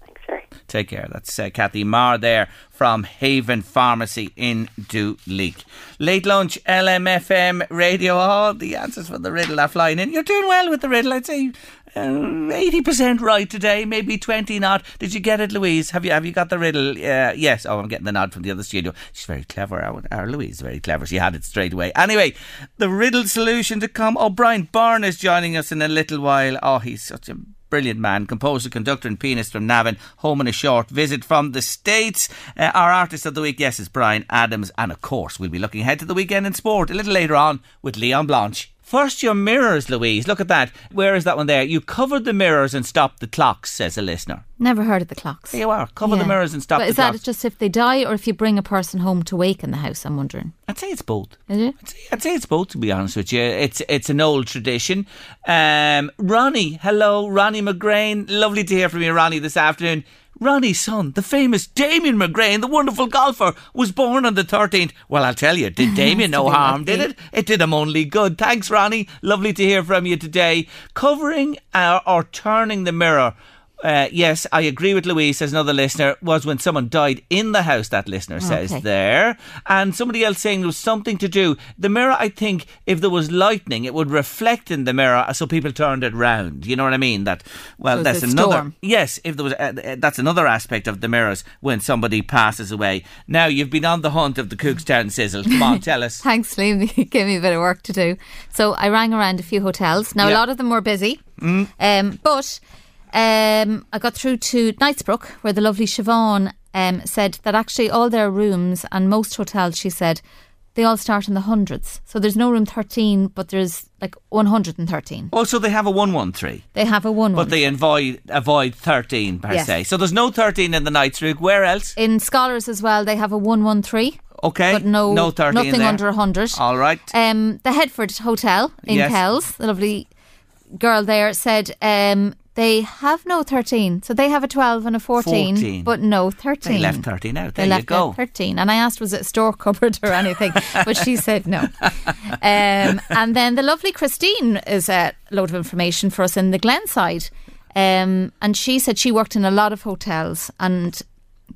Take care. That's uh, Kathy Marr there from Haven Pharmacy in Duleek. Late lunch, LMFM radio. Oh, the answers for the riddle are flying in. You're doing well with the riddle, I'd say. Uh, eighty percent right today, maybe twenty not. Did you get it, Louise? Have you have you got the riddle? Uh, yes. Oh, I'm getting the nod from the other studio. She's very clever. Our, our Louise is very clever. She had it straight away. Anyway, the riddle solution to come. Oh, Brian Byrne is joining us in a little while. Oh, he's such a brilliant man, composer, conductor, and pianist from Navan, home on a short visit from the States. Uh, our artist of the week, yes, is Bryan Adams, and of course, we'll be looking ahead to the weekend in sport a little later on with Leon Blanche. First, your mirrors, Louise. Look at that. Where is that one there? You covered the mirrors and stopped the clocks, says a listener. Never heard of the clocks. There you are. Cover yeah. the mirrors and stop but the is clocks. Is that just if they die or if you bring a person home to wake in the house? I'm wondering. I'd say it's both. Is it? I'd say, I'd say it's both, to be honest with you. It's it's an old tradition. Um, Ronnie, hello. Ronnie McGrane. Lovely to hear from you, Ronnie, this afternoon. Ronnie's son, the famous Damien McGrane, the wonderful golfer, was born on the 13th. Well, I'll tell you, did [laughs] Damien no harm, did it? It did him only good. Thanks, Ronnie. Lovely to hear from you today. Covering uh, or turning the mirror uh, yes, I agree with Louise, says another listener, was when someone died in the house, that listener says okay. there. And somebody else saying there was something to do. The mirror, I think, if there was lightning, it would reflect in the mirror so people turned it round. You know what I mean? That, well, so that's another. Storm. Yes, if there was, uh, uh, that's another aspect of the mirrors when somebody passes away. Now, you've been on the hunt of the Cookstown sizzle. Come on, [laughs] tell us. Thanks, Liam. [laughs] You gave me a bit of work to do. So I rang around a few hotels. Now, yeah. a lot of them were busy. Mm. Um, but um, I got through to Knightsbrook, where the lovely Siobhan um, said that actually all their rooms and most hotels, she said, they all start in the hundreds. So there's no room 13, but there's like 113. Also, they have a 113. They have a 113. But they avoid, avoid 13 per yes. se. So there's no 13 in the Knightsbrook. Where else? In Scholars as well, they have a 113. Okay. But no, no 13 nothing under 100. All right. Um, the Headford Hotel in yes. Kells, the lovely girl there said um, they have no 13. So they have a 12 and a 14, 14. but no 13. They left 13 out. There they you go. 13. And I asked, was it a store cupboard or anything? [laughs] but she said no. Um, and then the lovely Christine is a load of information for us in the Glenside. Um, and she said she worked in a lot of hotels and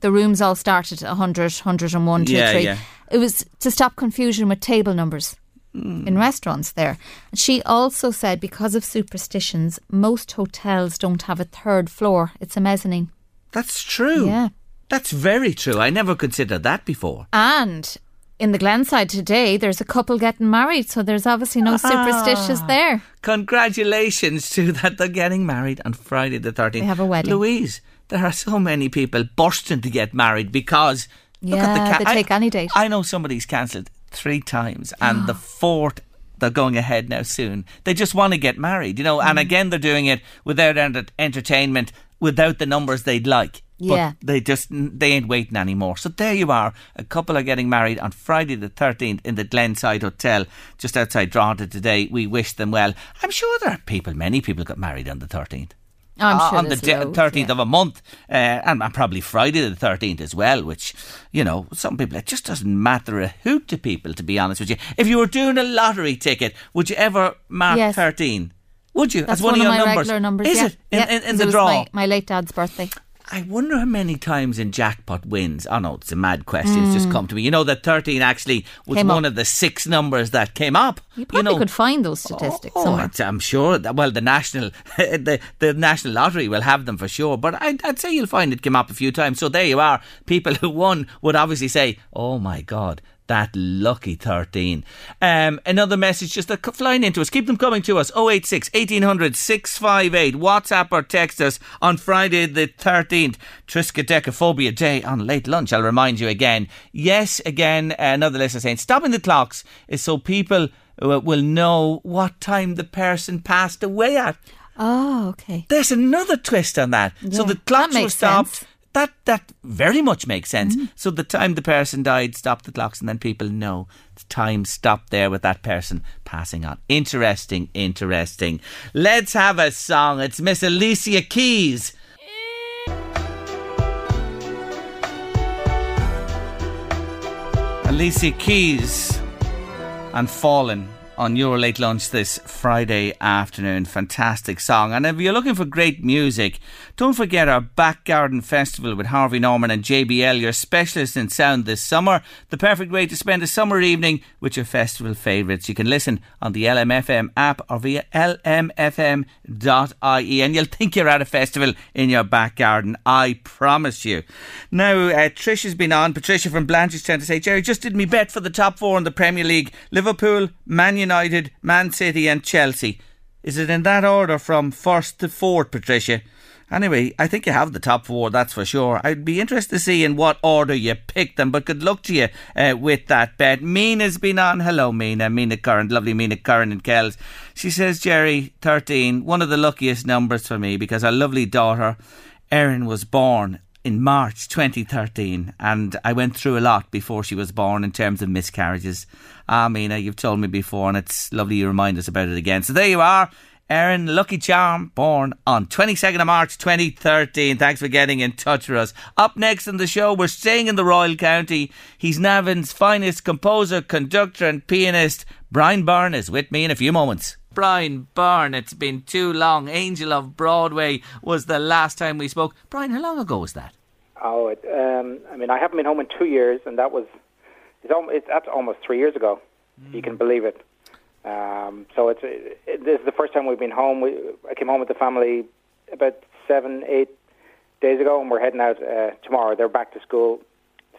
the rooms all started at 100, 101, 2, Yeah, 3. yeah. It was to stop confusion with table numbers Hmm. in restaurants there. She also said because of superstitions, most hotels don't have a third floor, it's a mezzanine. That's true. Yeah. That's very true. I never considered that before. And in the Glenside today, there's a couple getting married, so there's obviously no superstitious there. Congratulations to that they're getting married on Friday the 13th. They have a wedding. Louise, there are so many people bursting to get married because look at Yeah, the they I- take any date. I know somebody's cancelled three times and the [gasps] fourth they're going ahead now soon. They just want to get married, you know, Mm. and again they're doing it without enter- entertainment, without the numbers they'd like. Yeah. But they just they ain't waiting anymore. So there you are. A couple are getting married on Friday the thirteenth in the Glenside Hotel just outside Drogheda today. We wish them well. I'm sure there are people, many people got married on the thirteenth. I'm Uh, sure on the thirteenth yeah. of a month, uh, and, and probably Friday the thirteenth as well. Which, you know, some people it just doesn't matter a hoot to people. To be honest with you, if you were doing a lottery ticket, would you ever mark Yes. thirteen? Would you? That's As one, one, of your my numbers? regular numbers. Is yeah. it in, Yeah, in, in the draw? My, my late dad's birthday. I wonder how many times in jackpot wins. Oh no, it's a mad question. It's just come to me. You know that thirteen actually was Hmm. Came one up. of the six numbers that came up. You probably know, could find those statistics Oh, somewhere. I'm sure. That, well, the national, [laughs] the the national lottery will have them for sure. But I'd, I'd say you'll find it came up a few times. So there you are. People [laughs] who won would obviously say, "Oh my God." That lucky 13. Um, another message just flying into us. Keep them coming to us. 086 1800 658. WhatsApp or text us on Friday the 13th. Triskaidekaphobia Day on late lunch. I'll remind you again. Yes, again, another listener saying stopping the clocks is so people uh, will know what time the person passed away at. Oh, okay. There's another twist on that. So Yeah, the that clocks were stopped. sense. That that very much makes sense. Mm-hmm. So the time the person died, stop the clocks, and then people know the time stopped there with that person passing on. Interesting, interesting. Let's have a song. It's Miss Alicia Keys. Alicia Keys and Fallen on your late lunch this Friday afternoon. Fantastic song. And if you're looking for great music, don't forget our Back Garden Festival with Harvey Norman and JBL, your specialist in sound this summer. The perfect way to spend a summer evening with your festival favourites. You can listen on the LMFM app or via lmfm.ie and you'll think you're at a festival in your back garden. I promise you. Now, uh, Trish has been on. Patricia from Blanchardstown trying to say, Jerry, just did me bet for the top four in the Premier League Liverpool, Man United, Man City, and Chelsea. Is it in that order from first to fourth, Patricia? Anyway, I think you have the top four, that's for sure. I'd be interested to see in what order you picked them, but good luck to you uh, with that bet. Mina's been on. Hello, Mina. Mina Curran, lovely Mina Curran and Kells. She says, Jerry, 13, one of the luckiest numbers for me because our lovely daughter, Erin, was born in March 2013, and I went through a lot before she was born in terms of miscarriages. Ah, Mina, you've told me before, and it's lovely you remind us about it again. So there you are. Erin Lucky Charm, born on 22nd of March 2013. Thanks for getting in touch with us. Up next in the show, we're staying in the Royal County. He's Navan's finest composer, conductor, and pianist. Brian Byrne is with me in a few moments. Brian Byrne, it's been too long. Angel of Broadway was the last time we spoke. Brian, how long ago was that? Oh, it, um, I mean, I haven't been home in two years, and that was it's, al- it's that's almost three years ago. If you can believe it. Um, so it's it, this is the first time we've been home. We, I came home with the family about seven, eight days ago, and we're heading out uh, tomorrow. They're back to school,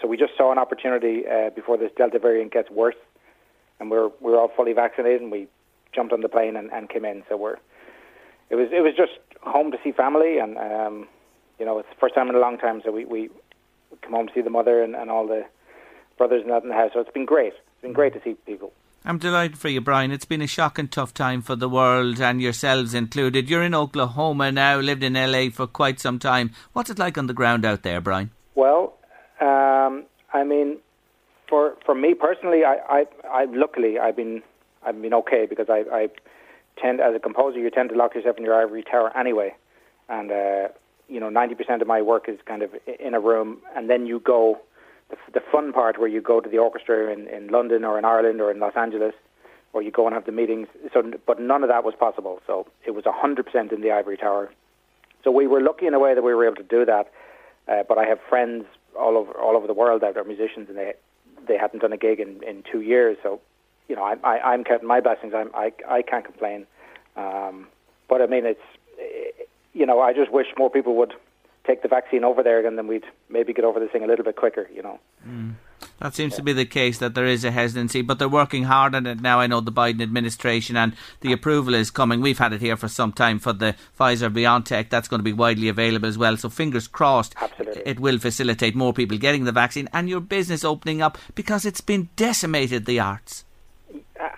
so we just saw an opportunity uh, before this Delta variant gets worse, and we're we're all fully vaccinated, and we jumped on the plane and, and came in. So we're it was it was just home to see family, and um, you know it's the first time in a long time. So we we come home to see the mother and, and all the brothers and that in the house. So it's been great. It's been great to see people. I'm delighted for you, Brian. It's been a shocking tough time for the world and yourselves included. You're in Oklahoma now, lived in LA for quite some time. What's it like on the ground out there, Brian? Well, um, I mean, for for me personally, I, I, I luckily I've been I've been okay because I, I tend as a composer you tend to lock yourself in your ivory tower anyway, and uh, you know ninety percent of my work is kind of in a room, and then you go the, fun part where you go to the orchestra in, in London or in Ireland or in Los Angeles, or you go and have the meetings. So, but none of that was possible. So it was hundred percent in the ivory tower So we were lucky in a way that we were able to do that. Uh, but I have friends all over all over the world that are musicians, and they they hadn't done a gig in, in two years. So, you know, I, I, I'm counting my blessings. I'm, I I can't complain. Um, but I mean, it's you know, I just wish more people would take the vaccine over there, and then we'd maybe get over this thing a little bit quicker. You know. Mm. That seems to be the case that there is a hesitancy, but they're working hard on it now. I know the Biden administration and the approval is coming. We've had it here for some time for the Pfizer BioNTech. That's going to be widely available as well. So fingers crossed, Absolutely. it will facilitate more people getting the vaccine and your business opening up because it's been decimated the arts.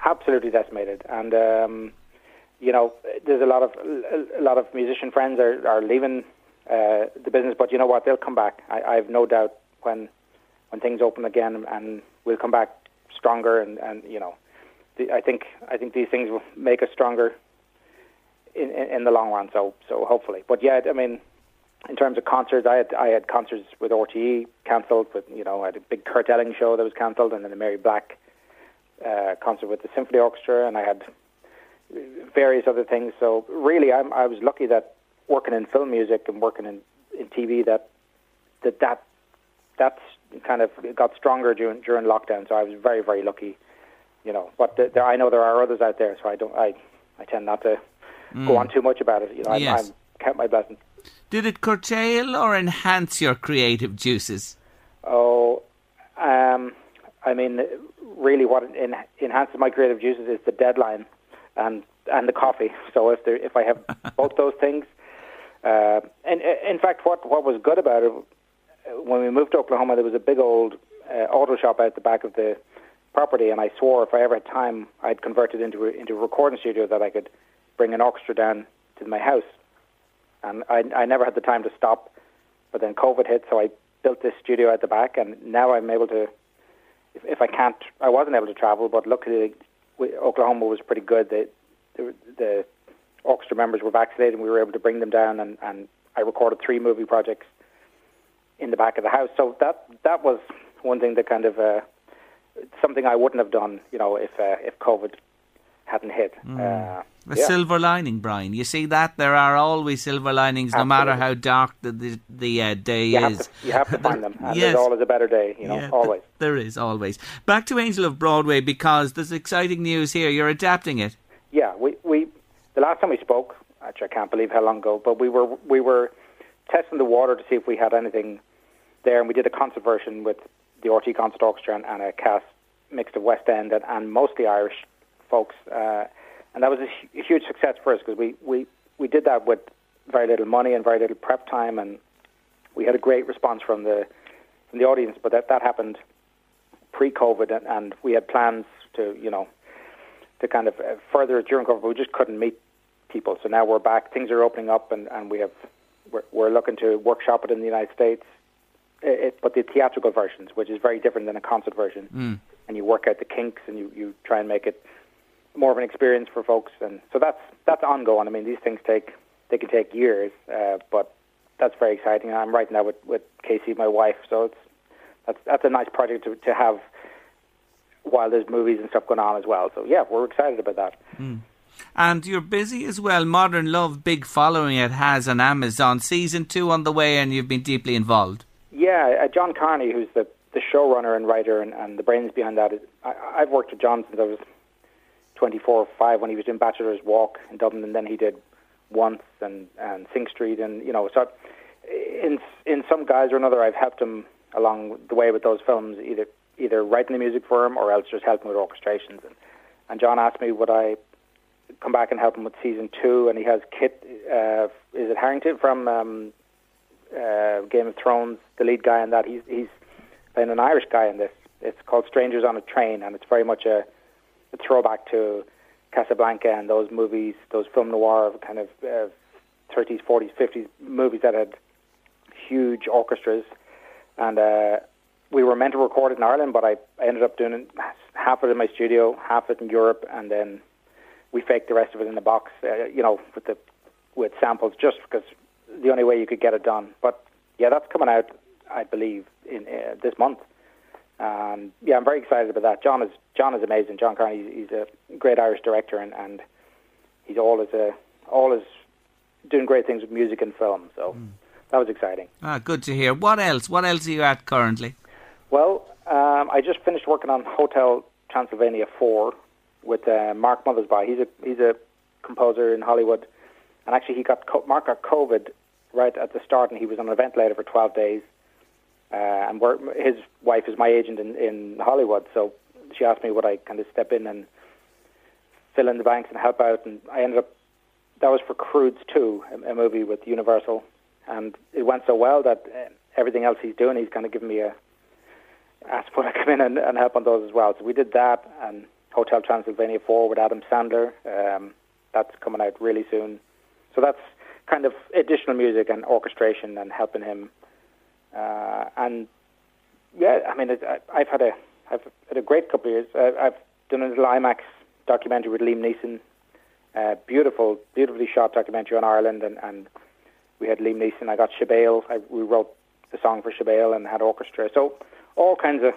Absolutely decimated, and um, you know, there's a lot of a lot of musician friends are are leaving uh, the business, but you know what? They'll come back. I, I have no doubt when when things open again, and we'll come back stronger. And, and you know, the, I think I think these things will make us stronger in, in, in the long run. So so hopefully, but yeah, I mean, in terms of concerts, I had I had concerts with RTE cancelled. With you know, I had a big Kurt Elling show that was cancelled, and then a Mary Black uh, concert with the symphony orchestra, and I had various other things. So really, I'm I was lucky that working in film music and working in in TV that that that that's kind of got stronger during during lockdown. So I was very very lucky, you know. But the, the, I know there are others out there, so I don't I I tend not to mm. go on too much about it. You know, yes. I'm, I'm count my blessings. Did it curtail or enhance your creative juices? Oh, um, I mean, really, what en- enhances my creative juices is the deadline and and the coffee. So if there, if I have [laughs] both those things, uh, and in fact, what what was good about it when we moved to Oklahoma, there was a big old uh, auto shop out the back of the property, and I swore if I ever had time, I'd convert it into a, into a recording studio that I could bring an orchestra down to my house. And I, I never had the time to stop, but then COVID hit, so I built this studio at the back, and now I'm able to. If, if I can't, I wasn't able to travel, but luckily, we, Oklahoma was pretty good. The, the, the orchestra members were vaccinated, and we were able to bring them down, and, and I recorded three movie projects in the back of the house. So that that was one thing that kind of uh, something I wouldn't have done, you know, if uh, if COVID hadn't hit. Mm. Uh, a yeah. silver lining, Brian. You see that there are always silver linings, Absolutely. no matter how dark the the, the uh, day you is. Have to, you have to [laughs] find them. And yes. there's always a better day, you know, yeah, always. There is always. Back to Angel of Broadway because there's exciting news here. You're adapting it. Yeah, we we the last time we spoke, actually I can't believe how long ago, but we were we were testing the water to see if we had anything there, and we did a concert version with the RTE Concert Orchestra and, and a cast mixed of West End and, and mostly Irish folks, uh, and that was a, a huge success for us because we, we we did that with very little money and very little prep time, and we had a great response from the from the audience. But that that happened pre-COVID, and, and we had plans to you know to kind of uh, further during COVID, but we just couldn't meet people. So now we're back. Things are opening up, and, and we have we're, we're looking to workshop it in the United States it, but the theatrical versions, which is very different than a concert version, mm. and you work out the kinks and you, you try and make it more of an experience for folks, and so that's that's ongoing. I mean, these things take they can take years, uh, but that's very exciting. I'm writing that with with Casey, my wife, so it's that's that's a nice project to to have while there's movies and stuff going on as well. So yeah, we're excited about that. Mm. And you're busy as well. Modern Love, big following it has on Amazon. Season two on the way, and you've been deeply involved. Yeah, uh, John Carney, who's the the showrunner and writer and, and the brains behind that. Is, I, I've worked with John since I was 24 or 5 when he was doing Bachelor's Walk in Dublin, and then he did Once and, and Sing Street, and you know, so in in some guise or another, I've helped him along the way with those films, either either writing the music for him or else just helping with orchestrations. And, and John asked me would I come back and help him with season two, and he has Kit. Uh, is it Harington from um, uh, Game of Thrones, the lead guy in that. He's he's playing an Irish guy in this. It's called Strangers on a Train, and it's very much a, a throwback to Casablanca and those movies, those film noir kind of uh, 30s, 40s, 50s movies that had huge orchestras. And uh, we were meant to record it in Ireland, but I, I ended up doing half of it in my studio, half of it in Europe, and then we faked the rest of it in the box, uh, you know, with the with samples, just because the only way you could get it done. But yeah, that's coming out, I believe, in uh, this month. Um, yeah, I'm very excited about that. John is John is amazing. John Carney, he's, he's a great Irish director, and, and he's always a always doing great things with music and film. So mm. that was exciting. Ah, good to hear. What else? What else are you at currently? Well, um, I just finished working on Hotel Transylvania Four with uh, Mark Mothersbaugh. He's a he's a composer in Hollywood, and actually he got Mark got COVID right at the start, and he was on a ventilator for 12 days. Uh, and his wife is my agent in, in Hollywood, so she asked me would I kind of step in and fill in the banks and help out, and I ended up. That was for Croods 2, a, a movie with Universal, and it went so well that uh, everything else he's doing, he's kind of given me a asked would I come in and, and help on those as well. So we did that, and Hotel Transylvania 4 with Adam Sandler. Um, that's coming out really soon. So that's kind of additional music and orchestration and helping him. Uh, and yeah, I mean, it, I, have had a I've had a great couple of years. I, I've done a little IMAX documentary with Liam Neeson. Uh, beautiful, beautifully shot documentary on Ireland, and, and we had Liam Neeson. I got Sibéal. I, we wrote the song for Sibéal and had orchestra. So all kinds of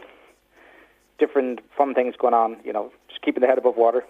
different fun things going on. You know, keeping the head above water.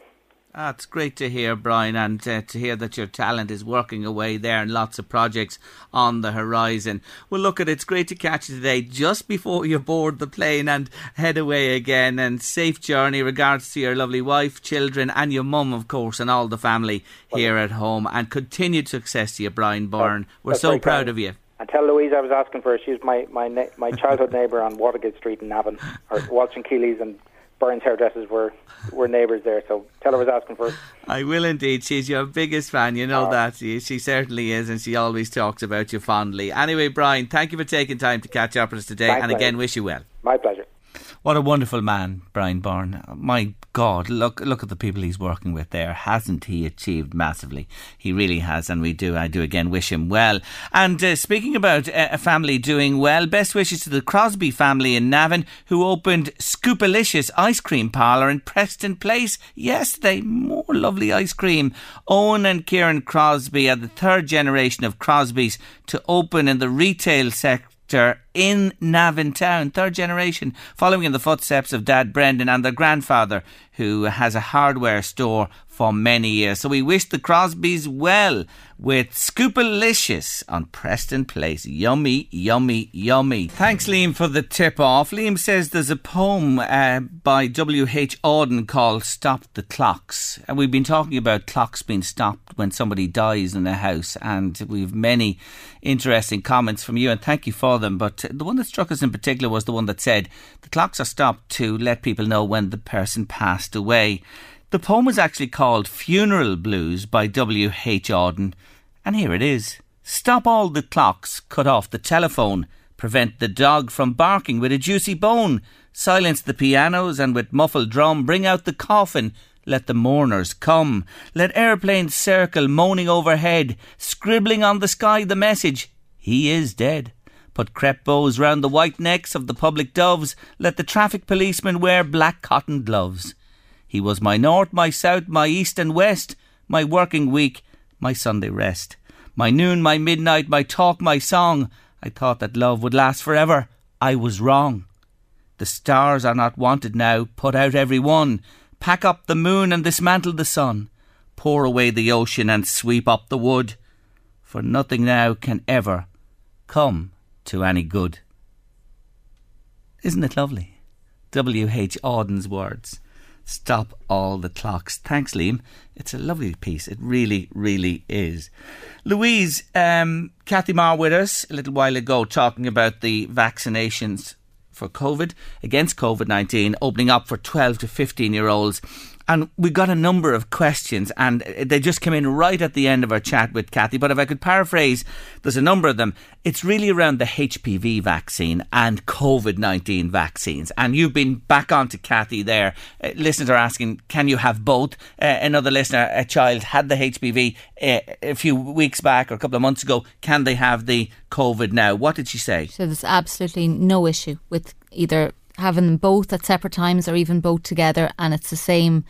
Ah, it's great to hear, Brian, and uh, to hear that your talent is working away there and lots of projects on the horizon. Well, look at it. It's great to catch you today just before you board the plane and head away again. And safe journey. Regards to your lovely wife, children, and your mum, of course, and all the family here at home. And continued success to you, Brian Byrne. We're so proud kind. of you. And tell Louise I was asking for her. She's my my my childhood [laughs] neighbour on Watergate Street in Navan, or Walsh and Keeley's, and Burns hairdressers were were neighbours there. So tell her I was asking for. I will indeed. She's your biggest fan. You know ah. that. She, she certainly is, and she always talks about you fondly. Anyway, Brian, thank you for taking time to catch up with us today, and again, wish you well. My pleasure. What a wonderful man, Brian Byrne. My God, look look at the people he's working with there. Hasn't he achieved massively? He really has, and we do. I do again wish him well. And uh, speaking about uh, a family doing well, best wishes to the Crosby family in Navan who opened Scoopalicious Ice Cream Parlour in Preston Place yesterday. More lovely ice cream. Owen and Kieran Crosby are the third generation of Crosbys to open in the retail sector in Navan Town, third generation, following in the footsteps of Dad Brendan and their grandfather, who has a hardware store for many years. So we wish the Crosbys well with Scoopalicious on Preston Place. Yummy, yummy, yummy. Thanks, Liam, for the tip off. Liam says there's a poem uh, by W.H. Auden called Stop the Clocks. And we've been talking about clocks being stopped when somebody dies in a house, and we've many interesting comments from you, and thank you for them. But the one that struck us in particular was the one that said the clocks are stopped to let people know when the person passed away. The poem was actually called Funeral Blues by W.H. Auden, and here it is. Stop all the clocks, cut off the telephone, prevent the dog from barking with a juicy bone, silence the pianos and with muffled drum bring out the coffin, let the mourners come, let airplanes circle moaning overhead, scribbling on the sky the message, he is dead. Put crepe bows round the white necks of the public doves, let the traffic policemen wear black cotton gloves. He was my north, my south, my east and west, my working week, my Sunday rest, my noon, my midnight, my talk, my song. I thought that love would last forever. I was wrong. The stars are not wanted now, put out every one. Pack up the moon and dismantle the sun. Pour away the ocean and sweep up the wood. For nothing now can ever come to any good. Isn't it lovely? W. H. Auden's words. Stop All the Clocks. Thanks, Liam. It's a lovely piece. It really, really is. Louise, um, Kathy Marr with us a little while ago talking about the vaccinations for COVID, against COVID 19, opening up for 12 to 15 year olds and we got a number of questions, and they just came in right at the end of our chat with Kathy. But if I could paraphrase, there's a number of them. It's really around the HPV vaccine and COVID 19 vaccines. And you've been back on to Kathy there. Uh, listeners are asking, can you have both? Uh, another listener, a child had the HPV uh, a few weeks back or a couple of months ago. Can they have the COVID now? What did she say? So there's absolutely no issue with either having them both at separate times or even both together. And it's the same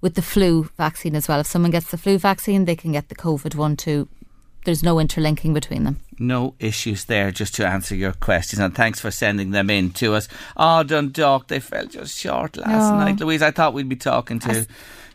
with the flu vaccine as well. If someone gets the flu vaccine, they can get the COVID one too. There's no interlinking between them. No issues there, just to answer your questions. And thanks for sending them in to us. Oh, Dundalk, they fell just short last oh. night. Louise, I thought we'd be talking to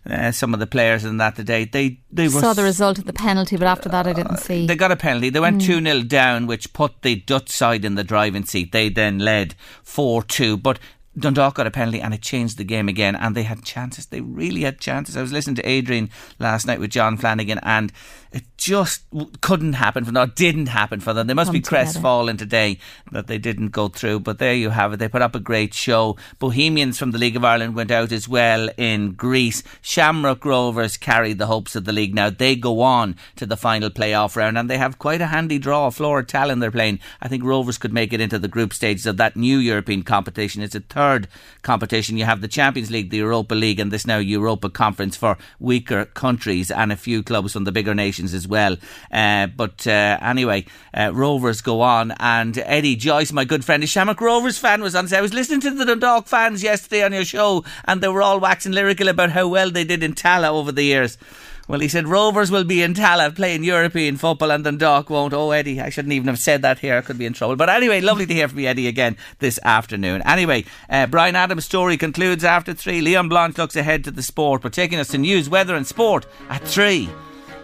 uh, some of the players in that today. They they were saw the result of the penalty, but after that I didn't see. They got a penalty. They went mm. two mm. 0 down, which put the Dutch side in the driving seat. They then led four two, but Dundalk got a penalty and it changed the game again and they had chances. They really had chances. I was listening to Adrian last night with John Flanagan and it just couldn't happen for them, didn't happen for them. They must Come be crestfallen today that they didn't go through. But there you have it. They put up a great show. Bohemians from the League of Ireland went out as well in Greece. Shamrock Rovers carried the hopes of the league. Now they go on to the final playoff round and they have quite a handy draw. Flora Tallinn they're playing. I think Rovers could make it into the group stages of that new European competition. It's a third competition. You have the Champions League, the Europa League, and this now Europa Conference for weaker countries and a few clubs from the bigger nations as well. Uh, but uh, anyway, uh, Rovers go on, and Eddie Joyce, my good friend, a Shamrock Rovers fan, was on. I was listening to the Dundalk fans yesterday on your show, and they were all waxing lyrical about how well they did in Tallaght over the years. Well, he said Rovers will be in Tallaght playing European football and Dundalk won't. Oh, Eddie, I shouldn't even have said that here. I could be in trouble. But anyway, lovely to hear from you, Eddie, again this afternoon. Anyway, uh, Bryan Adams' story concludes after three. Leon Blanche looks ahead to the sport, but taking us to news, weather, and sport at three.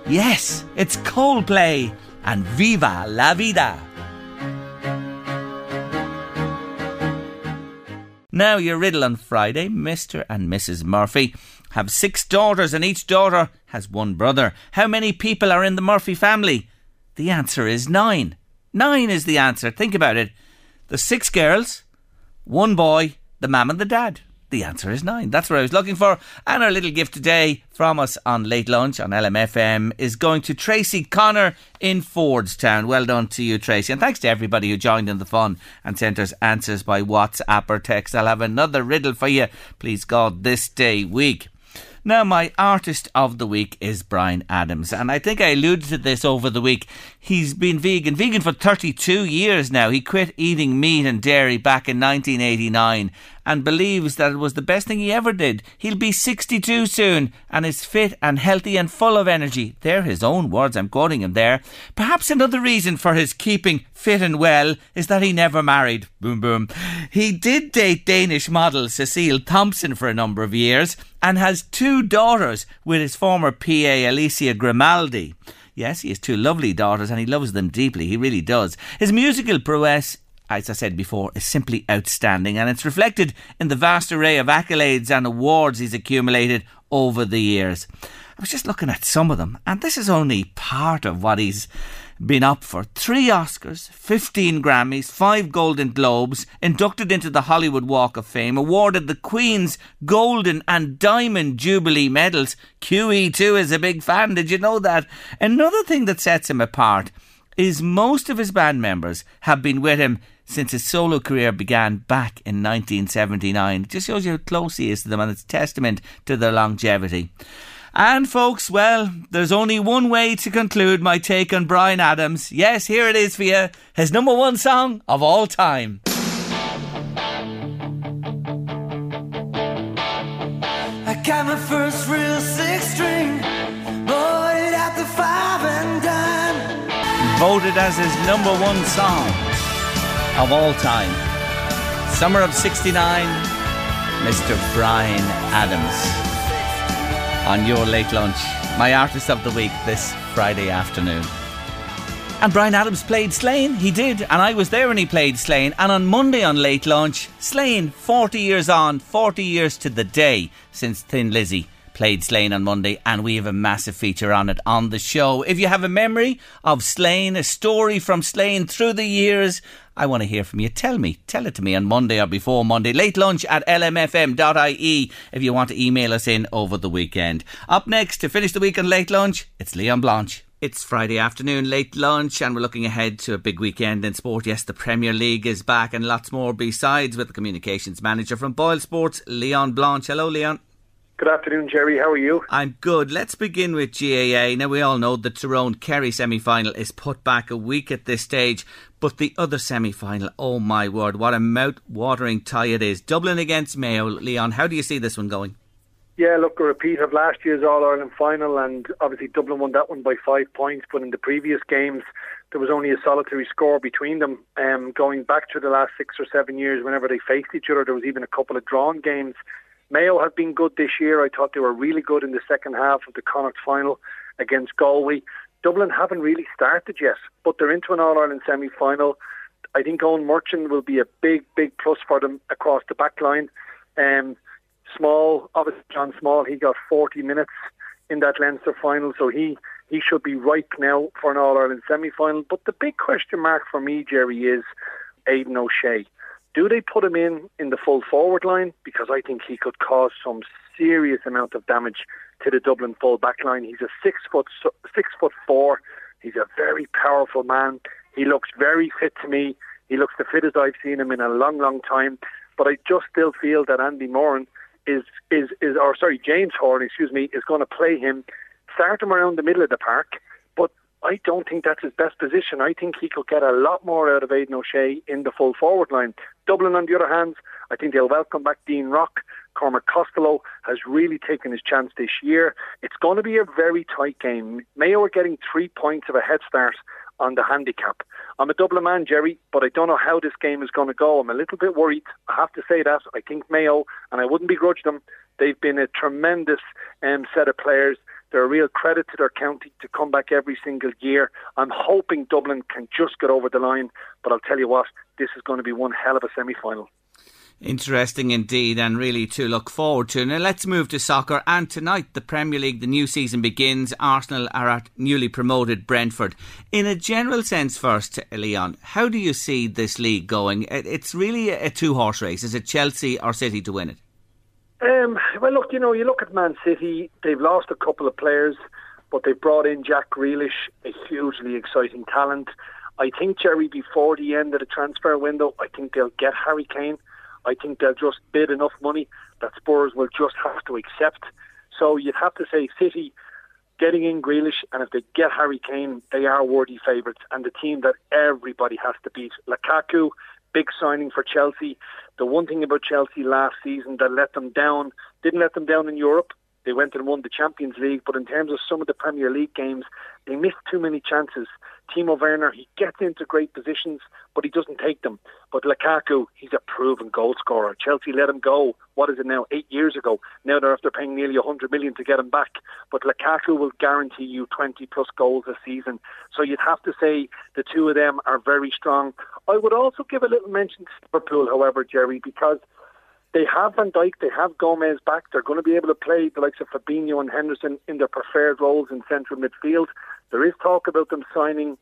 Yes, it's Coldplay and Viva la Vida. Now, your riddle on Friday Mr. and Mrs. Murphy have six daughters, and each daughter has one brother. How many people are in the Murphy family? The answer is nine. Nine is the answer. Think about it. The six girls, one boy, the mum and the dad. The answer is nine. That's what I was looking for. And our little gift today from us on Late Lunch on LMFM is going to Tracy Connor in Fordstown. Well done to you, Tracy. And thanks to everybody who joined in the fun and sent us answers by WhatsApp or text. I'll have another riddle for you, please God, this day week. Now, my artist of the week is Bryan Adams, and I think I alluded to this over the week. He's been vegan, vegan for 32 years now. He quit eating meat and dairy back in 1989 and believes that it was the best thing he ever did. He'll be 62 soon and is fit and healthy and full of energy. They're his own words, I'm quoting him there. Perhaps another reason for his keeping fit and well is that he never married. Boom, boom. He did date Danish model Cecilie Thomsen for a number of years and has two daughters with his former PA Alicia Grimaldi. Yes, he has two lovely daughters and he loves them deeply. He really does. His musical prowess as I said before, is simply outstanding, and it's reflected in the vast array of accolades and awards he's accumulated over the years. I was just looking at some of them, and this is only part of what he's been up for. Three Oscars, 15 Grammys, five Golden Globes, inducted into the Hollywood Walk of Fame, awarded the Queen's Golden and Diamond Jubilee medals. QE2 is a big fan, did you know that? Another thing that sets him apart is most of his band members have been with him since his solo career began back in 1979. It just shows you how close he is to them and it's testament to their longevity. And folks, well, there's only one way to conclude my take on Bryan Adams. Yes, here it is for you, his number one song of all time. I got my first real six string, bought it at the five and dime. Voted as his number one song of all time. Summer of 69, Mr. Bryan Adams. On your late lunch, my artist of the week this Friday afternoon. And Bryan Adams played Slane. He did. And I was there when he played Slane. And on Monday on Late Lunch, Slane, 40 years on, 40 years to the day since Thin Lizzy played Slane on Monday, and we have a massive feature on it on the show. If you have a memory of Slane, a story from Slane through the years, I want to hear from you. Tell me. Tell it to me on Monday or before Monday. Late lunch at lmfm.ie if you want to email us in over the weekend. Up next to finish the week on Late Lunch, it's Leon Blanche. It's Friday afternoon, late lunch, and we're looking ahead to a big weekend in sport. Yes, the Premier League is back and lots more besides with the communications manager from Boyle Sports, Leon Blanche. Hello, Leon. Good afternoon, Jerry. How are you? I'm good. Let's begin with GAA. Now, we all know the Tyrone Kerry semi final is put back a week at this stage, but the other semi final, oh my word, what a mouth watering tie it is. Dublin against Mayo. Leon, how do you see this one going? Yeah, look, a repeat of last year's All Ireland final, and obviously Dublin won that one by five points, but in the previous games, there was only a solitary score between them. Um, going back to the last six or seven years, whenever they faced each other, there was even a couple of drawn games. Mayo have been good this year. I thought they were really good in the second half of the Connacht final against Galway. Dublin haven't really started yet, but they're into an All Ireland semi final. I think Eoin Murchan will be a big, big plus for them across the back line. Um, Small, obviously John Small, he got 40 minutes in that Leinster final, so he, he should be ripe now for an All Ireland semi final. But the big question mark for me, Jerry, is Aidan O'Shea. Do they put him in in the full forward line? Because I think he could cause some serious amount of damage to the Dublin full back line. He's a six foot six foot four. He's a very powerful man. He looks very fit to me. He looks the fittest I've seen him in a long, long time. But I just still feel that Andy Moran is is is or sorry, James Horan, excuse me, is going to play him, start him around the middle of the park. But I don't think that's his best position. I think he could get a lot more out of Aidan O'Shea in the full forward line. Dublin, on the other hand, I think they'll welcome back Dean Rock. Cormac Costello has really taken his chance this year. It's going to be a very tight game. Mayo are getting three points of a head start on the handicap. I'm a Dublin man, Jerry, but I don't know how this game is going to go. I'm a little bit worried. I have to say that. I think Mayo, and I wouldn't begrudge them, they've been a tremendous um, set of players. They're a real credit to their county to come back every single year. I'm hoping Dublin can just get over the line, but I'll tell you what, this is going to be one hell of a semi final. Interesting indeed, and really to look forward to. Now let's move to soccer. And tonight, the Premier League, the new season begins. Arsenal are at newly promoted Brentford. In a general sense, first, Leon, how do you see this league going? It's really a two horse race. Is it Chelsea or City to win it? Um, well, look, you know, you look at Man City, they've lost a couple of players, but they've brought in Jack Grealish, a hugely exciting talent. I think, Jerry, before the end of the transfer window, I think they'll get Harry Kane. I think they'll just bid enough money that Spurs will just have to accept. So you'd have to say City getting in Grealish, and if they get Harry Kane, they are worthy favourites and the team that everybody has to beat. Lukaku, big signing for Chelsea. The one thing about Chelsea last season that let them down, didn't let them down in Europe, they went and won the Champions League, but in terms of some of the Premier League games, they missed too many chances. Timo Werner, he gets into great positions, but he doesn't take them. But Lukaku, he's a proven goal scorer. Chelsea let him go. What is it now? Eight years ago. Now they're after paying nearly 100 million to get him back. But Lukaku will guarantee you 20 plus goals a season. So you'd have to say the two of them are very strong. I would also give a little mention to Liverpool, however, Jerry, because they have Van Dijk, they have Gomez back. They're going to be able to play the likes of Fabinho and Henderson in their preferred roles in central midfield. There is talk about them signing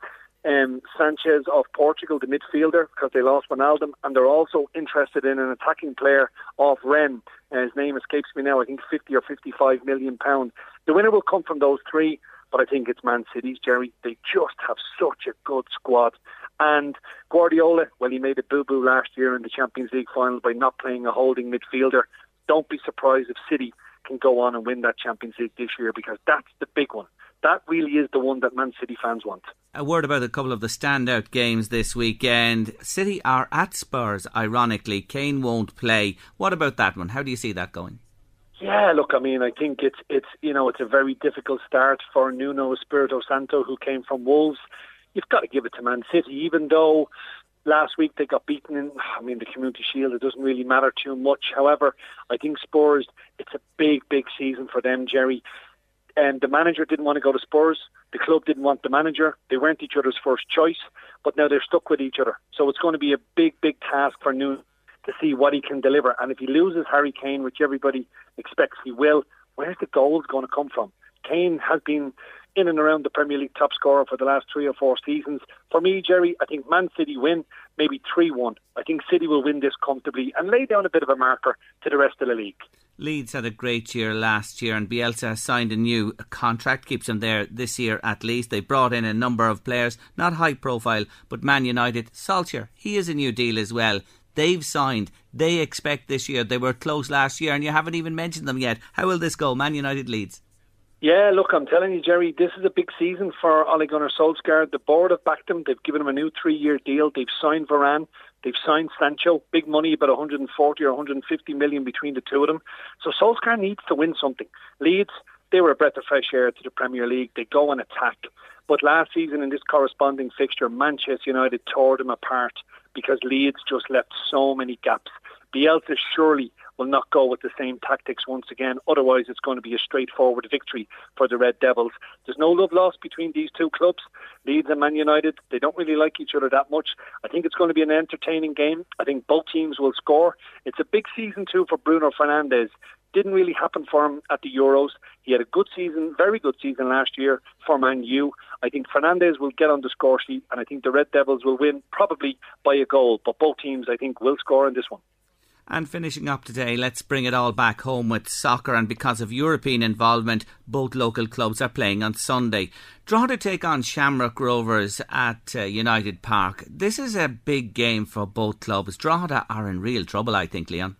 um, Sanches of Portugal, the midfielder, because they lost Wijnaldum, and they're also interested in an attacking player of Rennes. Uh, his name escapes me now. I think 50 or 55 million pound. The winner will come from those three, but I think it's Man City's Jerry. They just have such a good squad, and Guardiola, well, he made a boo-boo last year in the Champions League final by not playing a holding midfielder. Don't be surprised if City can go on and win that Champions League this year because that's the big one. That really is the one that Man City fans want. A word about a couple of the standout games this weekend. City are at Spurs, ironically. Kane won't play. What about that one? How do you see that going? Yeah, look, I mean, I think it's it's you know it's a very difficult start for Nuno Espirito Santo, who came from Wolves you've got to give it to Man City, even though last week they got beaten in, I mean, the Community Shield, it doesn't really matter too much. However, I think Spurs, it's a big, big season for them, Jerry. And the manager didn't want to go to Spurs. The club didn't want the manager. They weren't each other's first choice, but now they're stuck with each other. So it's going to be a big, big task for New to see what he can deliver. And if he loses Harry Kane, which everybody expects he will, where's the goals going to come from? Kane has been in and around the Premier League top scorer for the last three or four seasons. For me, Jerry, I think Man City win, maybe 3 1. I think City will win this comfortably and lay down a bit of a marker to the rest of the league. Leeds had a great year last year, and Bielsa has signed a new contract, keeps them there this year at least. They brought in a number of players, not high profile, but Man United. Solskjaer, he is a new deal as well. They've signed. They expect this year. They were close last year, and you haven't even mentioned them yet. How will this go? Man United Leeds. Yeah, look, I'm telling you, Jerry, this is a big season for Ole Gunnar Solskjaer. The board have backed him. They've given him a new three-year deal. They've signed Varane. They've signed Sancho. Big money, about 140 or 150 million between the two of them. So Solskjaer needs to win something. Leeds, they were a breath of fresh air to the Premier League. They go and attack. But last season in this corresponding fixture, Manchester United tore them apart because Leeds just left so many gaps. Bielsa surely will not go with the same tactics once again. Otherwise, it's going to be a straightforward victory for the Red Devils. There's no love lost between these two clubs, Leeds and Man United. They don't really like each other that much. I think it's going to be an entertaining game. I think both teams will score. It's a big season too for Bruno Fernandes. Didn't really happen for him at the Euros. He had a good season, very good season last year for Man U. I think Fernandes will get on the score sheet, and I think the Red Devils will win probably by a goal. But both teams, I think, will score in this one. And finishing up today, let's bring it all back home with soccer. And because of European involvement, both local clubs are playing on Sunday. Drogheda take on Shamrock Rovers at uh, United Park. This is a big game for both clubs. Drogheda are in real trouble, I think, Leon.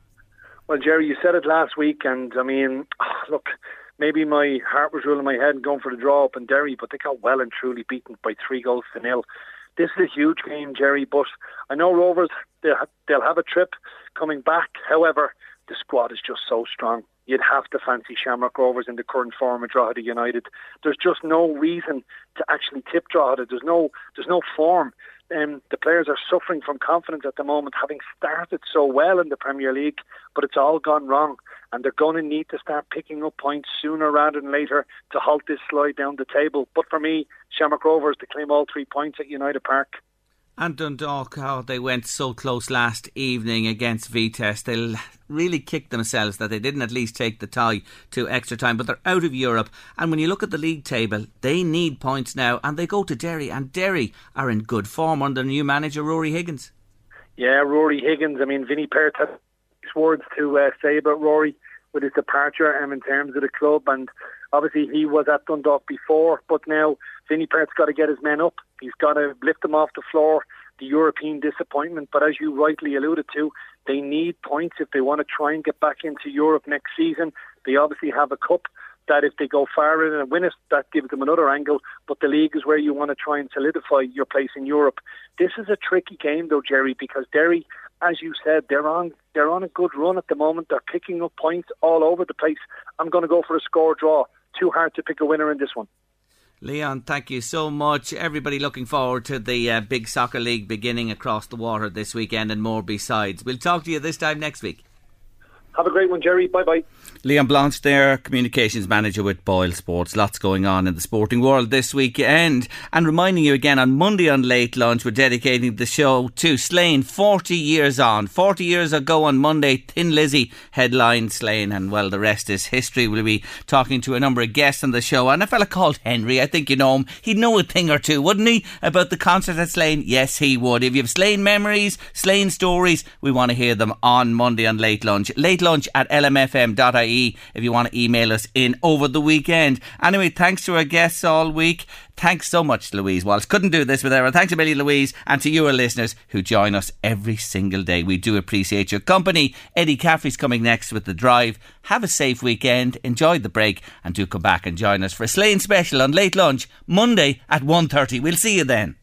Well, Jerry, you said it last week, and I mean, [sighs] look, maybe my heart was ruling my head and going for the draw up in Derry, but they got well and truly beaten by three goals to nil. This is a huge game, Jerry, but I know Rovers, they'll, they'll have a trip coming back. However, the squad is just so strong. You'd have to fancy Shamrock Rovers in the current form of Drogheda United. There's just no reason to actually tip Drogheda. There's no, there's no form. Um, the players are suffering from confidence at the moment, having started so well in the Premier League, but it's all gone wrong. And they're going to need to start picking up points sooner rather than later to halt this slide down the table. But for me, Shamrock Rovers to claim all three points at United Park. And Dundalk, how they went so close last evening against Vitesse. They'll really kicked themselves that they didn't at least take the tie to extra time, but they're out of Europe. And when you look at the league table, they need points now, and they go to Derry, and Derry are in good form under new manager Rory Higgins. Yeah, Rory Higgins. I mean, Vinny Perth had words to uh, say about Rory with his departure um, in terms of the club, and obviously he was at Dundalk before, but now Vinny Perth's got to get his men up. He's got to lift them off the floor. The European disappointment, but as you rightly alluded to, they need points if they want to try and get back into Europe next season. They obviously have a cup that if they go far in and win it, that gives them another angle. But the league is where you want to try and solidify your place in Europe. This is a tricky game though, Jerry, because Derry, as you said, they're on they're on a good run at the moment. They're picking up points all over the place. I'm going to go for a score draw. Too hard to pick a winner in this one. Leon, thank you so much. Everybody looking forward to the uh, big soccer league beginning across the water this weekend and more besides. We'll talk to you this time next week. Have a great one, Jerry. Bye bye. Leon Blanche there, communications manager with Boyle Sports. Lots going on in the sporting world this weekend. And reminding you again, on Monday on Late Lunch, we're dedicating the show to Slane 40 years on. 40 years ago on Monday, Thin Lizzy headlined Slane, and well, the rest is history. We'll be talking to a number of guests on the show. And a fella called Henry, I think you know him, he'd know a thing or two, wouldn't he, about the concert at Slane? Yes, he would. If you have Slane memories, Slane stories, we want to hear them on Monday on Late Lunch. Late lunch at lmfm.ie if you want to email us in over the weekend. Anyway, thanks to our guests all week. Thanks so much, Louise Walsh. Couldn't do this without her. Thanks a million, Louise, and to you, our listeners, who join us every single day. We do appreciate your company. Eddie Caffrey's coming next with The Drive. Have a safe weekend, enjoy the break, and do come back and join us for a Slane special on Late Lunch, Monday at 1.30. We'll see you then.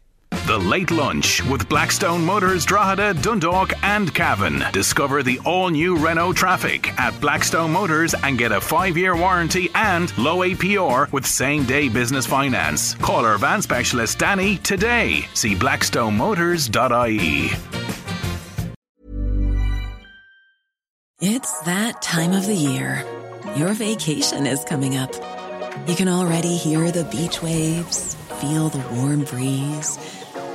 The Late Lunch with Blackstone Motors, Drogheda, Dundalk, and Cavan. Discover the all new Renault Trafic at Blackstone Motors and get a five year warranty and low APR with same day business finance. Call our van specialist Danny today. See blackstonemotors.ie. It's that time of the year. Your vacation is coming up. You can already hear the beach waves, feel the warm breeze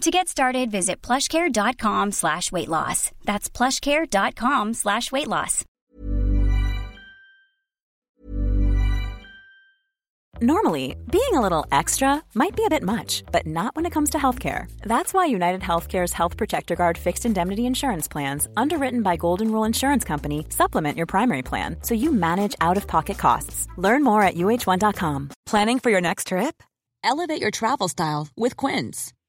To get started, visit plushcare.com slash weight loss. That's plushcare.com slash weight loss. Normally, being a little extra might be a bit much, but not when it comes to healthcare. That's why United Healthcare's Health Protector Guard fixed indemnity insurance plans, underwritten by Golden Rule Insurance Company, supplement your primary plan so you manage out of pocket costs. Learn more at uhone.com. Planning for your next trip? Elevate your travel style with Quince.